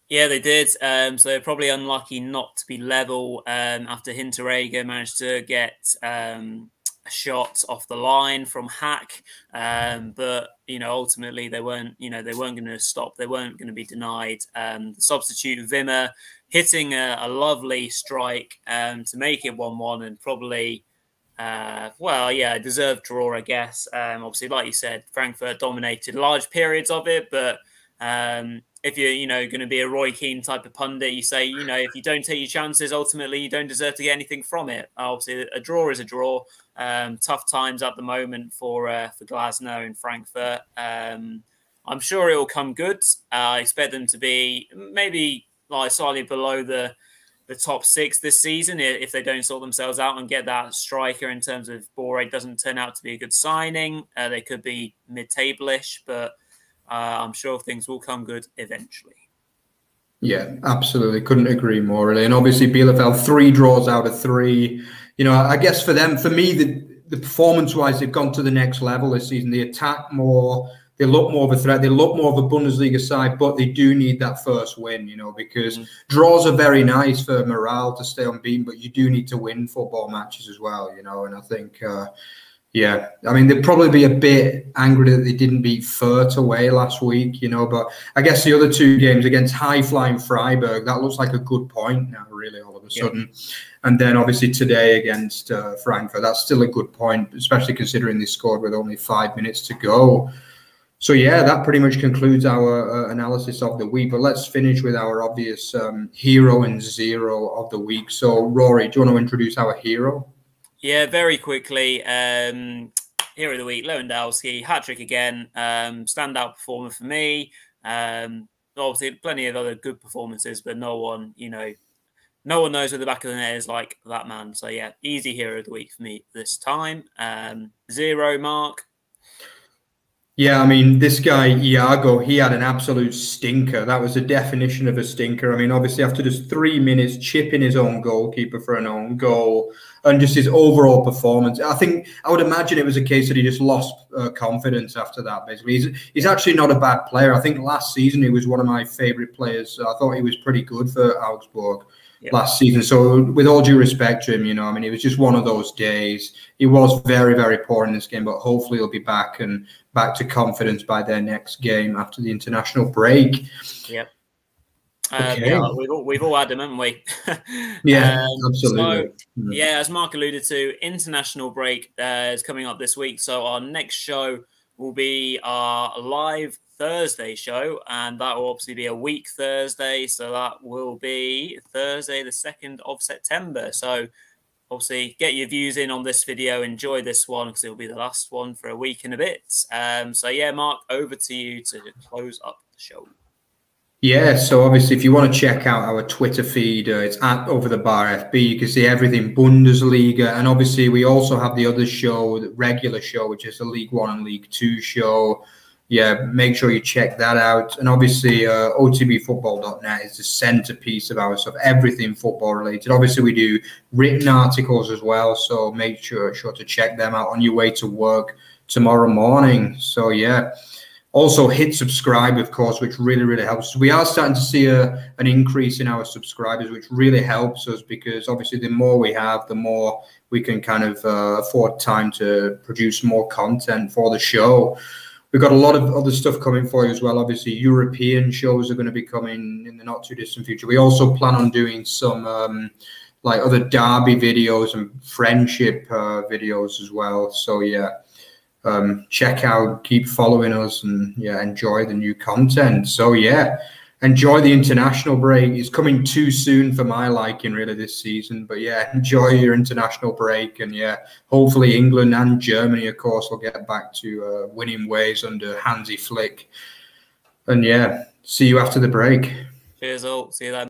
Yeah, they did. Um, so probably unlucky not to be level um, after Hinteregger managed to get um, shot off the line from Hack, um, but you know ultimately they weren't you know they weren't going to stop. They weren't going to be denied. Um, the substitute Wimmer hitting a, a lovely strike um, to make it one-one and probably. Uh, well, yeah, deserved draw, I guess. Um, obviously, like you said, Frankfurt dominated large periods of it, but um, if you're, you know, going to be a Roy Keane type of pundit, you say, you know, if you don't take your chances, ultimately you don't deserve to get anything from it. Obviously, a draw is a draw. Um, tough times at the moment for uh, for Glasner and Frankfurt. Um, I'm sure it will come good. Uh, I expect them to be maybe like slightly below the the top six this season if they don't sort themselves out and get that striker in terms of Borré doesn't turn out to be a good signing. Uh, they could be mid-table-ish, but uh, I'm sure things will come good eventually. Yeah, absolutely. Couldn't agree more. Really. And obviously, Bielefeld three draws out of three. You know, I guess for them, for me, the the performance-wise, they've gone to the next level this season. They attack more they look more of a threat. They look more of a Bundesliga side, but they do need that first win, you know, because mm. draws are very nice for morale to stay unbeaten, but you do need to win football matches as well, you know. And I think, uh, yeah, I mean, they'd probably be a bit angry that they didn't beat Fürth away last week, you know. But I guess the other two games against high flying Freiburg, that looks like a good point now, really, all of a sudden. Yeah. And then obviously today against uh, Frankfurt, that's still a good point, especially considering they scored with only five minutes to go. So yeah, that pretty much concludes our uh, analysis of the week. But let's finish with our obvious um, hero and zero of the week. So Rory, do you want to introduce our hero? Yeah, very quickly. Um, hero of the week, Lewandowski, hat trick again. Um, standout performer for me. Um, obviously, plenty of other good performances, but no one, you know, no one knows where the back of the net is like that man. So yeah, easy hero of the week for me this time. Um, zero mark. Yeah, I mean, this guy Iago, he had an absolute stinker. That was the definition of a stinker. I mean, obviously, after just three minutes, chipping his own goalkeeper for an own goal, and just his overall performance, I think I would imagine it was a case that he just lost uh, confidence after that. Basically, he's he's actually not a bad player. I think last season he was one of my favorite players. I thought he was pretty good for Augsburg last season. So, with all due respect to him, you know, I mean, it was just one of those days. He was very, very poor in this game, but hopefully he'll be back and back to confidence by their next game after the international break. Yep. Um, yeah, we've all, we've all had them, haven't we? yeah, um, absolutely. So, mm. yeah, as Mark alluded to, international break uh, is coming up this week. So our next show will be our live Thursday show, and that will obviously be a week Thursday. So that will be Thursday, the 2nd of September. So obviously get your views in on this video. Enjoy this one because it'll be the last one for a week and a bit. Um, so yeah, Mark, over to you to close up the show. Yeah, so obviously, if you want to check out our Twitter feed, uh, it's at Over the Bar FB. You can see everything Bundesliga, and obviously, we also have the other show, the regular show, which is the League One and League Two show yeah, make sure you check that out. And obviously, uh, otbfootball.net is the centerpiece of our stuff, everything football related. Obviously, we do written articles as well, so make sure sure to check them out on your way to work tomorrow morning. So yeah. Also hit subscribe, of course, which really, really helps. We are starting to see a, an increase in our subscribers, which really helps us because obviously the more we have, the more we can kind of uh, afford time to produce more content for the show. We've got a lot of other stuff coming for you as well. Obviously, European shows are going to be coming in the not too distant future. We also plan on doing some um, like other derby videos and friendship uh, videos as well. So yeah, um, check out, keep following us, and yeah, enjoy the new content. So yeah, enjoy the international break. It's coming too soon for my liking, really, this season. But yeah, enjoy your international break, and yeah, hopefully England and Germany, of course, will get back to uh, winning ways under Hansi Flick. And yeah, see you after the break. Cheers all. See you then.